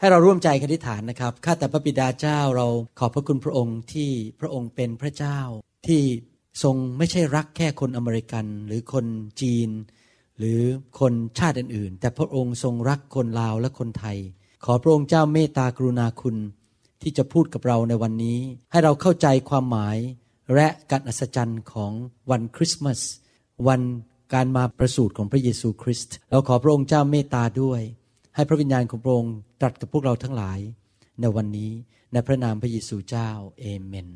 ให้เราร่วมใจกันอธิษฐานนะครับข้าแต่พระบิดาเจ้าเราขอบพระคุณพระองค์ที่พระองค์เป็นพระเจ้า ที่ทรงไม่ใช่รักแค่คนอเมริกัน หรือคนจีน หรือคนชาติอื่น ๆ แต่พระองค์ทรงรักคนลาวและคนไทย ขอพระองค์เจ้าเมตตากรุณาคุณ ที่จะพูดกับเราในวันนี้ ให้เราเข้าใจความหมาย และการอัศจรรย์ของวันคริสต์มาสวันการมาประสูติของพระเยซูคริสต์เราขอพระองค์เจ้าเมตตาด้วย ให้พระวิญญาณของพระองค์ตรัสกับพวกเราทั้งหลาย ในวันนี้ในพระนามพระเยซูเจ้าเอเมน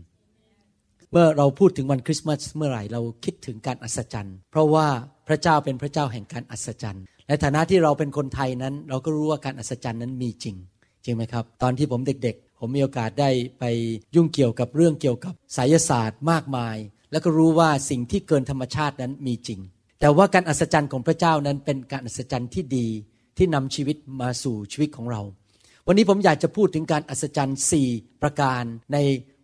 เมื่อเราพูดถึงวันคริสต์มาสเมื่อไหร่เราคิดถึงการอัศจรรย์ เพราะว่าพระเจ้าเป็นพระเจ้าแห่งการอัศจรรย์ในฐานะที่เราเป็นคนไทยนั้น เราก็รู้ว่าการอัศจรรย์นั้นมีจริง จริงไหมครับ ตอนที่ผมเด็กๆ ผมมีโอกาสได้ไปยุ่งเกี่ยวกับเรื่องเกี่ยวกับไสยศาสตร์มากมาย แล้วก็รู้ว่าสิ่งที่เกินธรรมชาตินั้นมีจริง แต่ว่าการอัศจรรย์ของพระเจ้านั้นเป็นการอัศจรรย์ที่ดี ที่นำชีวิตมาสู่ชีวิตของเรา วันนี้ผมอยากจะพูดถึงการอัศจรรย์ 4 ประการใน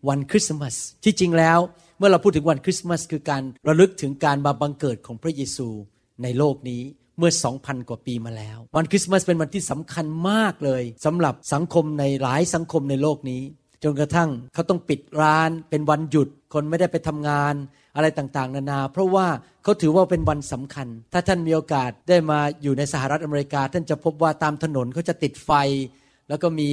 วันคริสต์มาสที่จริงแล้วเมื่อเราพูดถึงวันคริสต์มาสคือการระลึกถึงการมาบังเกิดของพระเยซูในโลกนี้เมื่อ 2,000 กว่าปีมาแล้ว วันคริสต์มาสเป็นวันที่สำคัญมากเลยสำหรับสังคมในหลายสังคมในโลกนี้ จนกระทั่งเขาต้องปิดร้านเป็นวันหยุด คนไม่ได้ไปทำงาน อะไรต่างๆ นานา เพราะว่าเขาถือว่าเป็นวันสำคัญ ถ้าท่านมีโอกาสได้มาอยู่ในสหรัฐอเมริกา ท่านจะพบว่าตามถนนเขาจะติดไฟ แล้วก็มี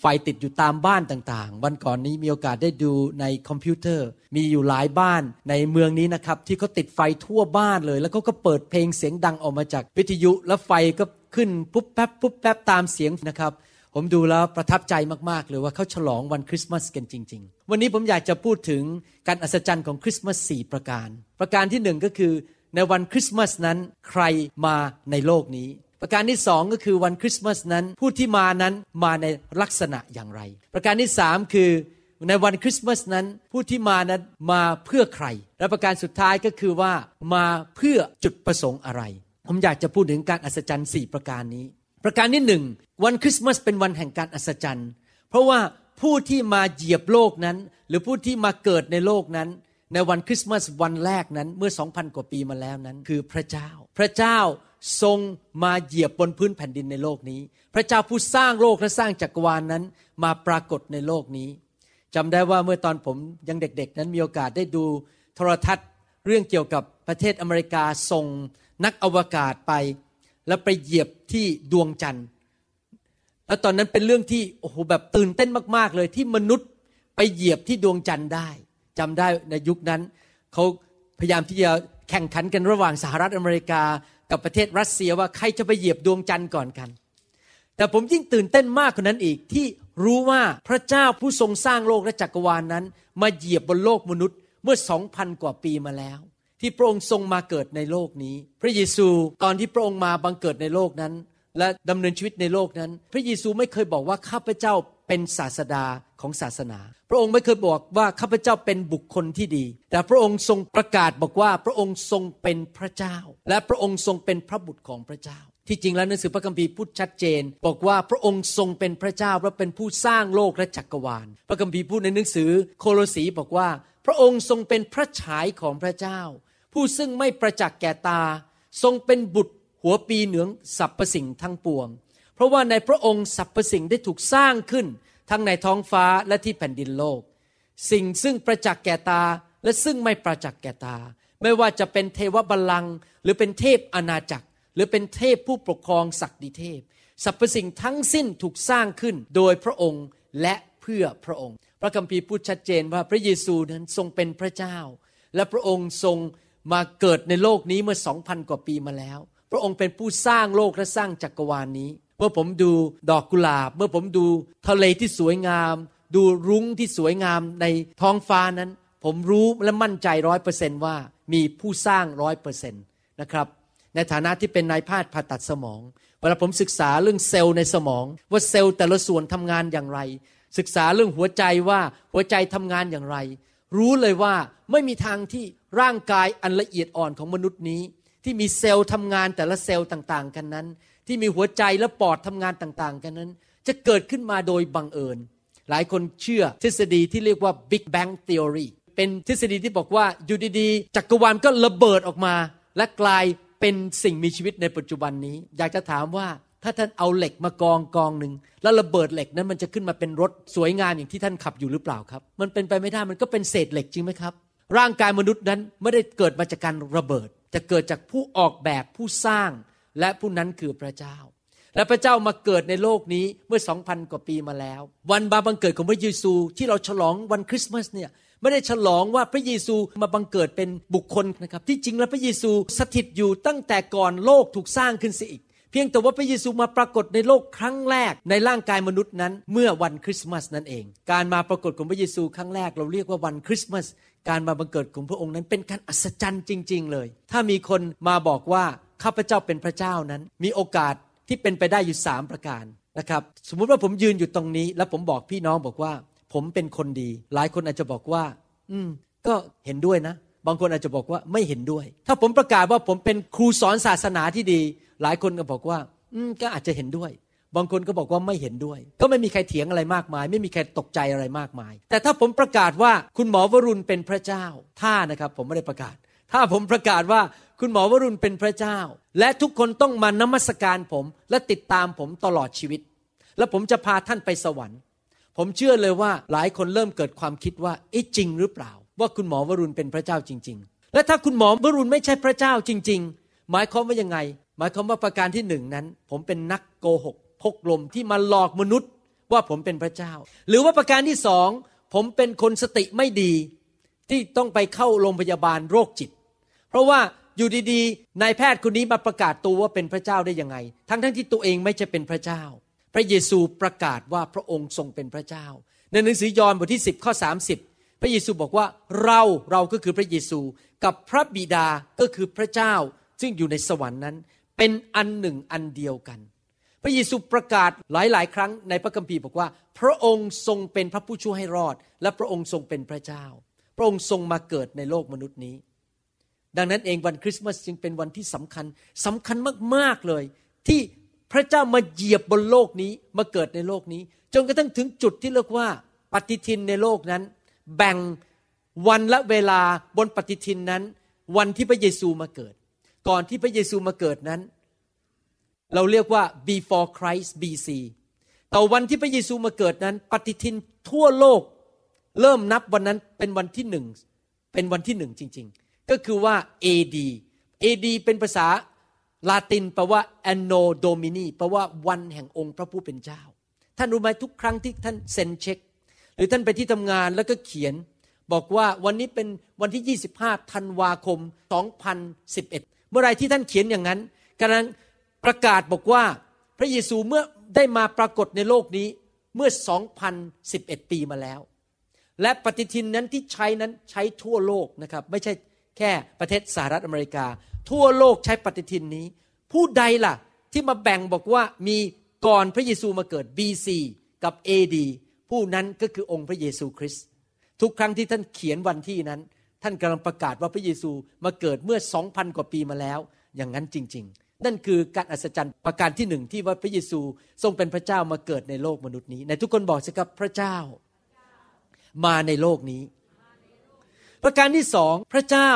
ไฟติดอยู่ตามบ้านต่างๆ วันก่อนนี้มีโอกาสได้ดูในคอมพิวเตอร์ มีอยู่หลายบ้านในเมืองนี้นะครับ ที่เขาติดไฟทั่วบ้านเลย แล้วเขาก็เปิดเพลงเสียงดังออกมาจากวิทยุแล้วไฟก็ขึ้นปุ๊บแป๊บปุ๊บแป๊บตามเสียงนะครับ ผมดูแล้วประทับใจมากๆเลยว่าเขาฉลองวันคริสต์มาสกันจริง ๆ วันนี้ผมอยากจะพูดถึงการอัศจรรย์ของคริสต์มาส 4 ประการ ประการที่หนึ่งก็คือในวันคริสต์มาสนั้นใครมาในโลกนี้ ประการที่สองก็คือวันคริสต์มาสนั้นผู้ที่มานั้นมาในลักษณะอย่างไร ประการที่สามคือในวันคริสต์มาสนั้นผู้ที่มานั้นมาเพื่อใคร และประการสุดท้ายก็คือว่ามาเพื่อจุดประสงค์อะไร ผมอยากจะพูดถึงการอัศจรรย์ 4 ประการนี้ ประการที่หนึ่งวันคริสต์มาสเป็นวันแห่งการอัศจรรย์ เพราะว่าผู้ที่มาเหยียบโลกนั้น หรือผู้ที่มาเกิดในโลกนั้น ในวันคริสต์มาสวันแรกนั้นเมื่อ2,000กว่าปีมาแล้วนั้น คือพระเจ้า พระเจ้าทรงมาเหยียบบนพื้นแผ่นดินในโลกนี้ พระเจ้าผู้สร้างโลกและสร้างจักรวาลนนั้นมาปรากฏในโลกนี้จำได้ว่าเมื่อตอนผมยังเด็กๆ นั้นมีโอกาสได้ดูโทรทัศน์ เรื่องเกี่ยวกับประเทศอเมริกาส่งนักอวกาศไป แล้วไปเหยียบที่ดวงจันทร์ แล้วตอนนั้นเป็นเรื่องที่โอ้โหแบบตื่นเต้นมากๆเลยที่มนุษย์ไปเหยียบที่ดวงจันทร์ได้จำได้ในยุคนั้นเขาพยายามที่จะแข่งขันกันระหว่างสหรัฐอเมริกา กับประเทศรัสเซียว่าใครจะไปเหยียบดวงจันทร์ก่อนกัน แต่ผมยิ่งตื่นเต้นมากกว่านั้นอีกที่รู้ว่าพระเจ้าผู้ทรงสร้างโลกและจักรวาลนนั้น มาเหยียบบนโลกมนุษย์เมื่อสองพันกว่าปีมาแล้ว ที่พระองค์ทรงมาเกิดในโลกนี้ พระเยซูตอนที่พระองค์มาบังเกิดในโลกนั้น และดำเนินชีวิตในโลกนั้น พระเยซูไม่เคยบอกว่าข้าพเจ้าเป็นศาสดาของศาสนา พระองค์ไม่เคยบอกว่าข้าพเจ้าเป็นบุคคลที่ดี แต่พระองค์ทรงประกาศบอกว่าพระองค์ทรงเป็นพระเจ้า และพระองค์ทรงเป็นพระบุตรของพระเจ้า ที่จริงแล้วหนังสือพระคัมภีร์พูดชัดเจน บอกว่าพระองค์ทรงเป็นพระเจ้าและเป็นผู้สร้างโลกและจักรวาล พระคัมภีร์พูดในหนังสือโคโลสีบอกว่า พระองค์ทรงเป็นพระฉายของพระเจ้า ผู้ซึ่งไม่ประจักษ์แก่ตา ทรงเป็นบุตรหัวปีเหนืองสรรพสิ่งทั้งปวง เพราะว่าในพระองค์สรรพสิ่งได้ถูกสร้างขึ้น ทั้งในท้องฟ้าและที่แผ่นดินโลก สิ่งซึ่งประจักษ์แก่ตาและซึ่งไม่ประจักษ์แก่ตา ไม่ว่าจะเป็นเทวบัลลังก์หรือเป็นเทพอาณาจักร หรือเป็นเทพผู้ปกครองศักดิเทพสรรพสิ่งทั้งสิ้นถูกสร้างขึ้นโดยพระองค์และเพื่อพระองค์ พระคัมภีร์พูดชัดเจนว่าพระเยซูนั้นทรงเป็นพระเจ้า และพระองค์ทรง มาเกิดในโลกนี้เมื่อสองพันกว่าปีมาแล้ว พระองค์เป็นผู้สร้างโลกและสร้างจักรวาลนนี้ เมื่อผมดูดอกกุหลาบ เมื่อผมดูทะเลที่สวยงาม ดูรุ้งที่สวยงามในท้องฟ้านั้น ผมรู้และมั่นใจร้อยเปอร์เซนว่ามีผู้สร้างร้อยเปอร์เซนต์นะครับ ในฐานะที่เป็นนายแพทย์ผ่าตัดสมอง เวลาผมศึกษาเรื่องเซลล์ในสมอง ว่าเซลล์แต่ละส่วนทำงานอย่างไร ศึกษาเรื่องหัวใจว่าหัวใจทำงานอย่างไร รู้เลยว่าไม่มีทางที่ร่างกายอันละเอียดอ่อนของมนุษย์นี้ ที่มีเซลล์ทำงานแต่ละเซลล์ต่าง ๆ กันนั้น ที่มีหัวใจและปอดทำงานต่าง ๆ กันนั้น จะเกิดขึ้นมาโดยบังเอิญ หลายคนเชื่อทฤษฎีที่เรียกว่า Big Bang Theory เป็นทฤษฎีที่บอกว่าอยู่ดีๆจักรวาลก็ระเบิดออกมา และกลายเป็นสิ่งมีชีวิตในปัจจุบันนี้ อยากจะถามว่า ถ้าท่านเอาเหล็กมากองกองหนึ่งแล้วระเบิดเหล็กนั้นมันจะขึ้นมาเป็นรถสวยงามอย่างที่ท่านขับอยู่หรือเปล่าครับ มันเป็นไปไม่ได้มันก็เป็นเศษเหล็กจริงไหมครับ ร่างกายมนุษย์นั้นไม่ได้เกิดมาจากการระเบิด จะเกิดจากผู้ออกแบบผู้สร้างและผู้นั้นคือพระเจ้า และพระเจ้ามาเกิดในโลกนี้เมื่อสองพันกว่าปีมาแล้ว วันบาบังเกิดของพระเยซูที่เราฉลองวันคริสต์มาสเนี่ยไม่ได้ฉลองว่าพระเยซูมาบังเกิดเป็นบุคคลนะครับ ที่จริงแล้วพระเยซูสถิตอยู่ตั้งแต่ก่อนโลกถูกสร้างขึ้นเสียอีก เพียงแต่ว่าพระเยซูมาปรากฏในโลกครั้งแรกในร่างกายมนุษย์นั้น เมื่อวันคริสต์มาสนั่นเอง การมาปรากฏของพระเยซูครั้งแรกเราเรียกว่าวันคริสต์มาสการมาบังเกิดของพระองค์นั้นเป็นการอัศจรรย์จริง ๆ เลย ถ้ามีคนมาบอกว่าข้าพเจ้าเป็นพระเจ้านั้น มีโอกาสที่เป็นไปได้อยู่สามประการนะครับสมมุติว่าผมยืนอยู่ตรงนี้ แล้วผมบอกพี่น้องบอกว่า ผมเป็นคนดี หลายคนอาจจะบอกว่า อืม ก็เห็นด้วยนะ บางคนอาจจะบอกว่าไม่เห็นด้วย ถ้าผมประกาศว่าผมเป็นครูสอนศาสนาที่ดี หลายคนก็บอกว่า อืมก็อาจจะเห็นด้วย บางคนก็บอกว่าไม่เห็นด้วย ก็ไม่มีใครเถียงอะไรมากมาย ไม่มีใครตกใจอะไรมากมาย แต่ถ้าผมประกาศว่าคุณหมอวรุณเป็นพระเจ้า ถ้านะครับผมไม่ได้ประกาศ ถ้าผมประกาศว่าคุณหมอวรุณเป็นพระเจ้า และทุกคนต้องมานมัสการผม และติดตามผมตลอดชีวิต และผมจะพาท่านไปสวรรค์ ผมเชื่อเลยว่าหลายคนเริ่มเกิดความคิดว่าเอ๊ะจริงหรือเปล่า ว่าคุณหมอวรุณเป็นพระเจ้าจริง ๆ และถ้าคุณหมอวรุณไม่ใช่พระเจ้าจริง ๆ หมายความว่ายังไง มายความว่าประการที่หนึ่งนั้น ผมเป็นนักโกหกพกลมที่มาหลอกมนุษย์ว่าผมเป็นพระเจ้า หรือว่าประการที่สองผมเป็นคนสติไม่ดี ที่ต้องไปเข้าโรงพยาบาลโรคจิต เพราะว่าอยู่ดีๆนายแพทย์คนนี้มาประกาศตัวว่าเป็นพระเจ้าได้ยังไง ทั้งๆทที่ตัวเองไม่ใช่เป็นพระเจ้า พระเยซูประกาศว่าพระองค์ทรงเป็นพระเจ้า ในหนังสือยอห์นบทที่ 10ข้อ30 พระเยซูบอกว่าเราเราก็คือพระเยซูกับพระบิดาก็คือพระเจ้า ซึ่งอยู่ในสวรรค์นั้น เป็นอันหนึ่งอันเดียวกัน พระเยซูประกาศหลาย ๆ ครั้งในพระคัมภีร์บอกว่า พระองค์ทรงเป็นพระผู้ช่วยให้รอด และพระองค์ทรงเป็นพระเจ้า พระองค์ทรงมาเกิดในโลกมนุษย์นี้ ดังนั้นเองวันคริสต์มาสจึงเป็นวันที่สำคัญสำคัญมาก ๆ เลย ที่พระเจ้ามาเหยียบบนโลกนี้มาเกิดในโลกนี้ จนกระทั่งถึงจุดที่เรียกว่าปฏิทินในโลกนั้น แบ่งวันและเวลาบนปฏิทินนั้น วันที่พระเยซูมาเกิด ก่อนที่พระเยซูมาเกิดนั้น เราเรียกว่า before Christ BC แต่วันที่พระเยซูมาเกิดนั้น ปฏิทินทั่วโลก เริ่มนับวันนั้นเป็นวันที่หนึ่งเป็นวันที่หนึ่งจริง ๆ ก็คือว่า AD AD เป็นภาษาลาตินแปลว่า anno domini แปลว่าวันแห่งองค์พระผู้เป็นเจ้า ท่านรู้ไหมทุกครั้งที่ท่านเซ็นเช็ค หรือท่านไปที่ทำงานแล้วก็เขียน บอกว่าวันนี้เป็นวันที่ 25ธันวาคม 2011 เมื่อไรที่ท่านเขียนอย่างนั้นกำลังประกาศบอกว่าพระเยซูเมื่อได้มาปรากฏในโลกนี้เมื่อ 2011 ปีมาแล้ว และปฏิทินนั้นที่ใช้นั้นใช้ทั่วโลกนะครับ ไม่ใช่แค่ประเทศสหรัฐอเมริกา ทั่วโลกใช้ปฏิทินนี้ ผู้ใดล่ะที่มาแบ่งบอกว่ามีก่อนพระเยซูมาเกิด BC กับ AD ผู้นั้นก็คือองค์พระเยซูคริสต์ทุกครั้งที่ท่านเขียนวันที่นั้น ท่านกำลังประกาศว่าพระเยซูมาเกิดเมื่อสองพันกว่าปีมาแล้ว อย่างนั้นจริง ๆ นั่นคือการอัศจรรย์ประการที่หนึ่งที่ว่าพระเยซูทรงเป็นพระเจ้ามาเกิดในโลกมนุษย์นี้ในทุกคนบอกสิครับพระเจ้า มาในโลกนี้ ประการที่สองพระเจ้า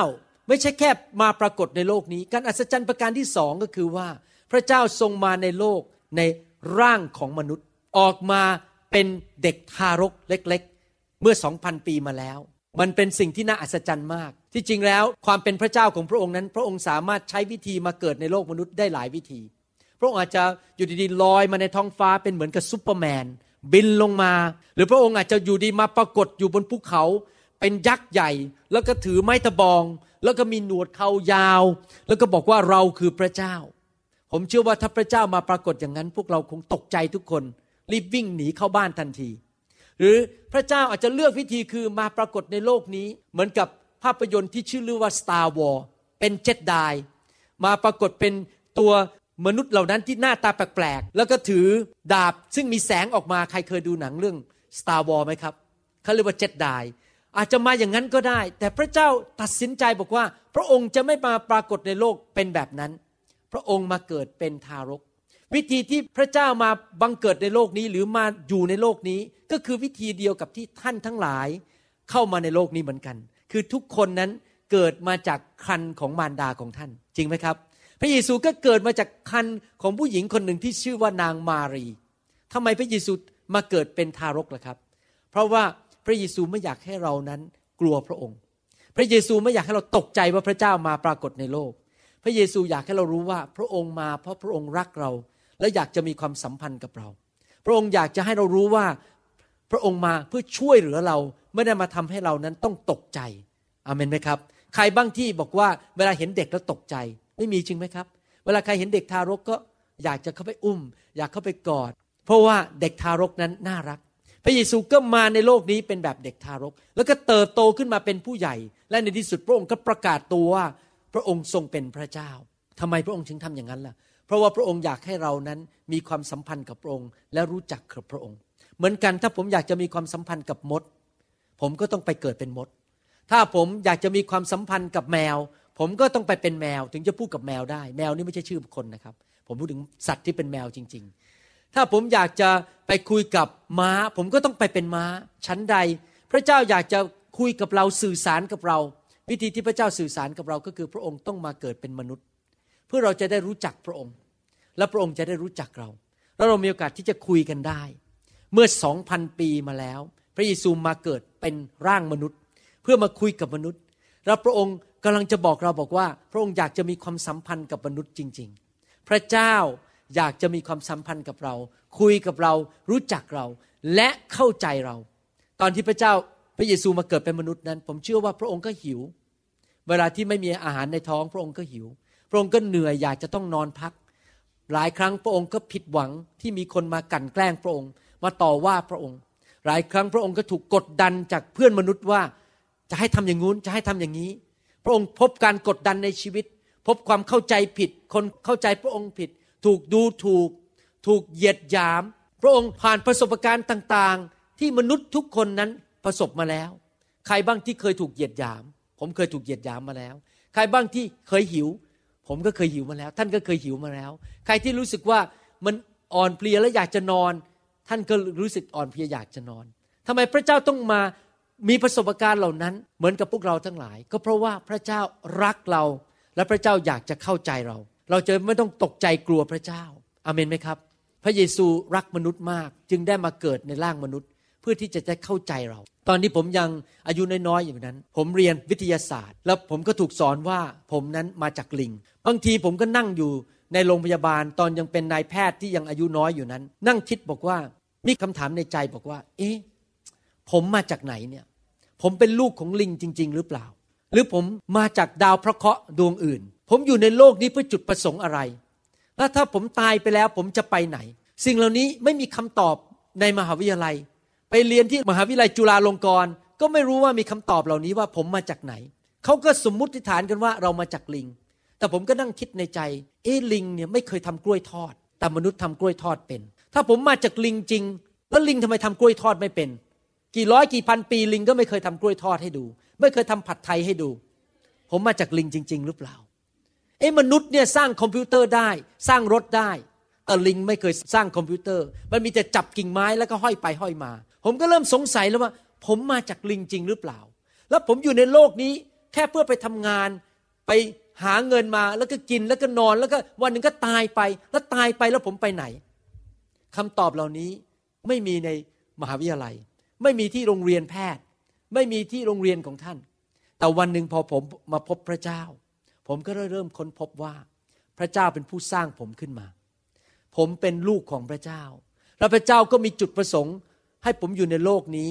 ไม่ใช่แค่มาปรากฏในโลกนี้ การอัศจรรย์ประการที่สองก็คือว่า พระเจ้าทรงมาในโลกในร่างของมนุษย์ออกมาเป็นเด็กทารกเล็ก ๆ เมื่อสองพันปีมาแล้ว มันเป็นสิ่งที่น่าอัศจรรย์มาก ที่จริงแล้วความเป็นพระเจ้าของพระองค์นั้น พระองค์สามารถใช้วิธีมาเกิดในโลกมนุษย์ได้หลายวิธี พระองค์อาจจะอยู่ดีๆลอยมาในท้องฟ้าเป็นเหมือนกับซูเปอร์แมน บินลงมา หรือพระองค์อาจจะอยู่ดีมาปรากฏอยู่บนภูเขา เป็นยักษ์ใหญ่ แล้วก็ถือไม้ตะบอง แล้วก็มีหนวดเขายาว แล้วก็บอกว่าเราคือพระเจ้า ผมเชื่อว่าถ้าพระเจ้ามาปรากฏอย่างนั้น พวกเราคงตกใจทุกคน รีบวิ่งหนีเข้าบ้านทันที หรือพระเจ้าอาจจะเลือกวิธีคือมาปรากฏในโลกนี้ เหมือนกับภาพยนตร์ที่ชื่อเรื่องว่า Star War เป็นเจ็ดไดมาปรากฏเป็นตัวมนุษย์เหล่านั้นที่หน้าตาแปลกๆ แล้วก็ถือดาบซึ่งมีแสงออกมาใครเคยดูหนังเรื่อง Star War ไหมครับเขาเรียกว่าเจ็ดดายอาจจะมาอย่างนั้นก็ได้ แต่พระเจ้าตัดสินใจบอกว่า พระองค์จะไม่มาปรากฏในโลกเป็นแบบนั้น พระองค์มาเกิดเป็นทารก วิธีที่พระเจ้ามาบังเกิดในโลกนี้หรือมาอยู่ในโลกนี้ ก็คือวิธีเดียวกับที่ท่านทั้งหลายเข้ามาในโลกนี้เหมือนกัน คือทุกคนนั้นเกิดมาจากคันของมารดาของท่าน จริงไหมครับ พระเยซูก็เกิดมาจากคันของผู้หญิงคนหนึ่งที่ชื่อว่านางมารีทำไมพระเยซูมาเกิดเป็นทารกล่ะครับ เพราะว่าพระเยซูไม่อยากให้เรานั้นกลัวพระองค์ พระเยซูไม่อยากให้เราตกใจว่าพระเจ้ามาปรากฏในโลก พระเยซูอยากให้เรารู้ว่าพระองค์มาเพราะพระองค์รักเรา และอยากจะมีความสัมพันธ์กับเรา พระองค์อยากจะให้เรารู้ว่าพระองค์มาเพื่อช่วยเหลือเราไม่ได้มาทำให้เรานั้นต้องตกใจอามนไหมครับ ใครบ้างที่บอกว่าเวลาเห็นเด็กแล้วตกใจ ไม่มีจริงไหมครับ เวลาใครเห็นเด็กทารกก็อยากจะเข้าไปอุ้ม อยากเข้าไปกอด เพราะว่าเด็กทารกนั้นน่ารัก พระเยซูก็มาในโลกนี้เป็นแบบเด็กทารก แล้วก็เติบโตขึ้นมาเป็นผู้ใหญ่ และในที่สุดพระองค์ก็ประกาศตัวว่าพระองค์ทรงเป็นพระเจ้าทำไมพระองค์ถึงทำอย่างนั้นล่ะเราะว่าพระองค์อยากให้เรานั้นมีความสัมพันธ์กับพระองค์ และรู้จักกับพระองค์ เหมือนกันถ้าผมอยากจะมีความสัมพันธ์กับมด ผมก็ต้องไปเกิดเป็นมด ถ้าผมอยากจะมีความสัมพันธ์กับแมว ผมก็ต้องไปเป็นแมว ถึงจะพูดกับแมวได้ แมวนี่ไม่ใช่ชื่อคนนะครับ ผมพูดถึงสัตว์ที่เป็นแมวจริง ๆ ถ้าผมอยากจะไปคุยกับม้า ผมก็ต้องไปเป็นม้า ชั้นใด พระเจ้าอยากจะคุยกับเราสื่อสารกับเรา วิธีที่พระเจ้าสื่อสารกับเราก็คือพระองค์ต้องมาเกิดเป็นมนุษย์ เพื่อเราจะได้รู้จักพระองค์ และพระองค์จะได้รู้จักเรา แล้วเรามีโอกาสที่จะคุยกันได้ เมื่อสองพันปีมาแล้ว พระเยซูมาเกิดเป็นร่างมนุษย์ เพื่อมาคุยกับมนุษย์ แล้วพระองค์กำลังจะบอกเราบอกว่า พระองค์อยากจะมีความสัมพันธ์กับมนุษย์จริง ๆ พระเจ้าอยากจะมีความสัมพันธ์กับเรา คุยกับเรารู้จักเราและเข้าใจเรา ตอนที่พระเจ้าพระเยซูมาเกิดเป็นมนุษย์นั้น ผมเชื่อว่าพระองค์ก็หิว เวลาที่ไม่มีอาหารในท้อง พระองค์ก็หิว พระองค์ก็เหนื่อยอยากจะต้องนอนพัก หลายครั้งพระองค์ก็ผิดหวังที่มีคนมากั่นแกล้งพระองค์ มาต่อว่าพระองค์ หลายครั้งพระองค์ก็ถูกกดดันจากเพื่อนมนุษย์ว่า จะให้ทำอย่างงู้นจะให้ทำอย่างนี้ พระองค์พบการกดดันในชีวิต พบความเข้าใจผิด คนเข้าใจพระองค์ผิด ถูกดูถูก ถูกเหยียดหยาม พระองค์ผ่านประสบการณ์ต่างๆ ที่มนุษย์ทุกคนนั้นประสบมาแล้ว ใครบ้างที่เคยถูกเหยียดหยาม ผมเคยถูกเหยียดหยามมาแล้ว ใครบ้างที่เคยหิว ผมก็เคยหิวมาแล้ว ท่านก็เคยหิวมาแล้ว ใครที่รู้สึกว่ามันอ่อนเพลียและอยากจะนอน ท่านก็รู้สึกอ่อนเพลียอยากจะนอนทำไมพระเจ้าต้องมามีประสบการณ์เหล่านั้น เหมือนกับพวกเราทั้งหลาย ก็เพราะว่าพระเจ้ารักเรา และพระเจ้าอยากจะเข้าใจเรา เราจะไม่ต้องตกใจกลัวพระเจ้าอาเมนไหมครับ พระเยซูรักมนุษย์มาก จึงได้มาเกิดในร่างมนุษย์ เพื่อที่จะได้เข้าใจเรา ตอนนี้ผมยังอายุน้อยๆอย่างนั้น ผมเรียนวิทยาศาสตร์ แล้วผมก็ถูกสอนว่าผมนั้นมาจากลิง บางทีผมก็นั่งอยู่ในโรงพยาบาลตอนยังเป็นนายแพทย์ที่ยังอายุน้อยอยู่นั้น นั่งคิดบอกว่ามีคำถามในใจบอกว่า เอ๊ะผมมาจากไหนเนี่ย ผมเป็นลูกของลิงจริง ๆ หรือเปล่า หรือผมมาจากดาวพระเคราะห์ดวงอื่น ผมอยู่ในโลกนี้เพื่อจุดประสงค์อะไร แล้วถ้าผมตายไปแล้วผมจะไปไหน สิ่งเหล่านี้ไม่มีคำตอบในมหาวิทยาลัย ไปเรียนที่มหาวิทยาลัยจุฬาลงกรณ์ก็ไม่รู้ว่ามีคำตอบเหล่านี้ว่าผมมาจากไหน เขาก็สมมุติฐานกันว่าเรามาจากลิง แต่ผมก็นั่งคิดในใจ เอ๊ลิงเนี่ยไม่เคยทำกล้วยทอด แต่มนุษย์ทำกล้วยทอดเป็น ถ้าผมมาจากลิงจริง แล้วลิงทำไมทำกล้วยทอดไม่เป็น กี่ร้อยกี่พันปีลิงก็ไม่เคยทำกล้วยทอดให้ดู ไม่เคยทำผัดไทยให้ดู ผมมาจากลิงจริง ๆ หรือเปล่า เอ้มนุษย์เนี่ยสร้างคอมพิวเตอร์ได้ สร้างรถได้ แต่ลิงไม่เคยสร้างคอมพิวเตอร์ มันมีแต่จับกิ่งไม้แล้วก็ห้อยไปห้อยมา ผมก็เริ่มสงสัยแล้วว่า ผมมาจากลิงจริงหรือเปล่า แล้วผมอยู่ในโลกนี้แค่เพื่อไปทำงานไป หาเงินมาแล้วก็กินแล้วก็นอนแล้วก็วันหนึ่งก็ตายไป แล้วตายไปแล้วผมไปไหนคำตอบเหล่านี้ไม่มีในมหาวิทยาลัย ไม่มีที่โรงเรียนแพทย์ ไม่มีที่โรงเรียนของท่าน แต่วันหนึ่งพอผมมาพบพระเจ้า ผมก็เริ่มค้นพบว่า พระเจ้าเป็นผู้สร้างผมขึ้นมา ผมเป็นลูกของพระเจ้า และพระเจ้าก็มีจุดประสงค์ ให้ผมอยู่ในโลกนี้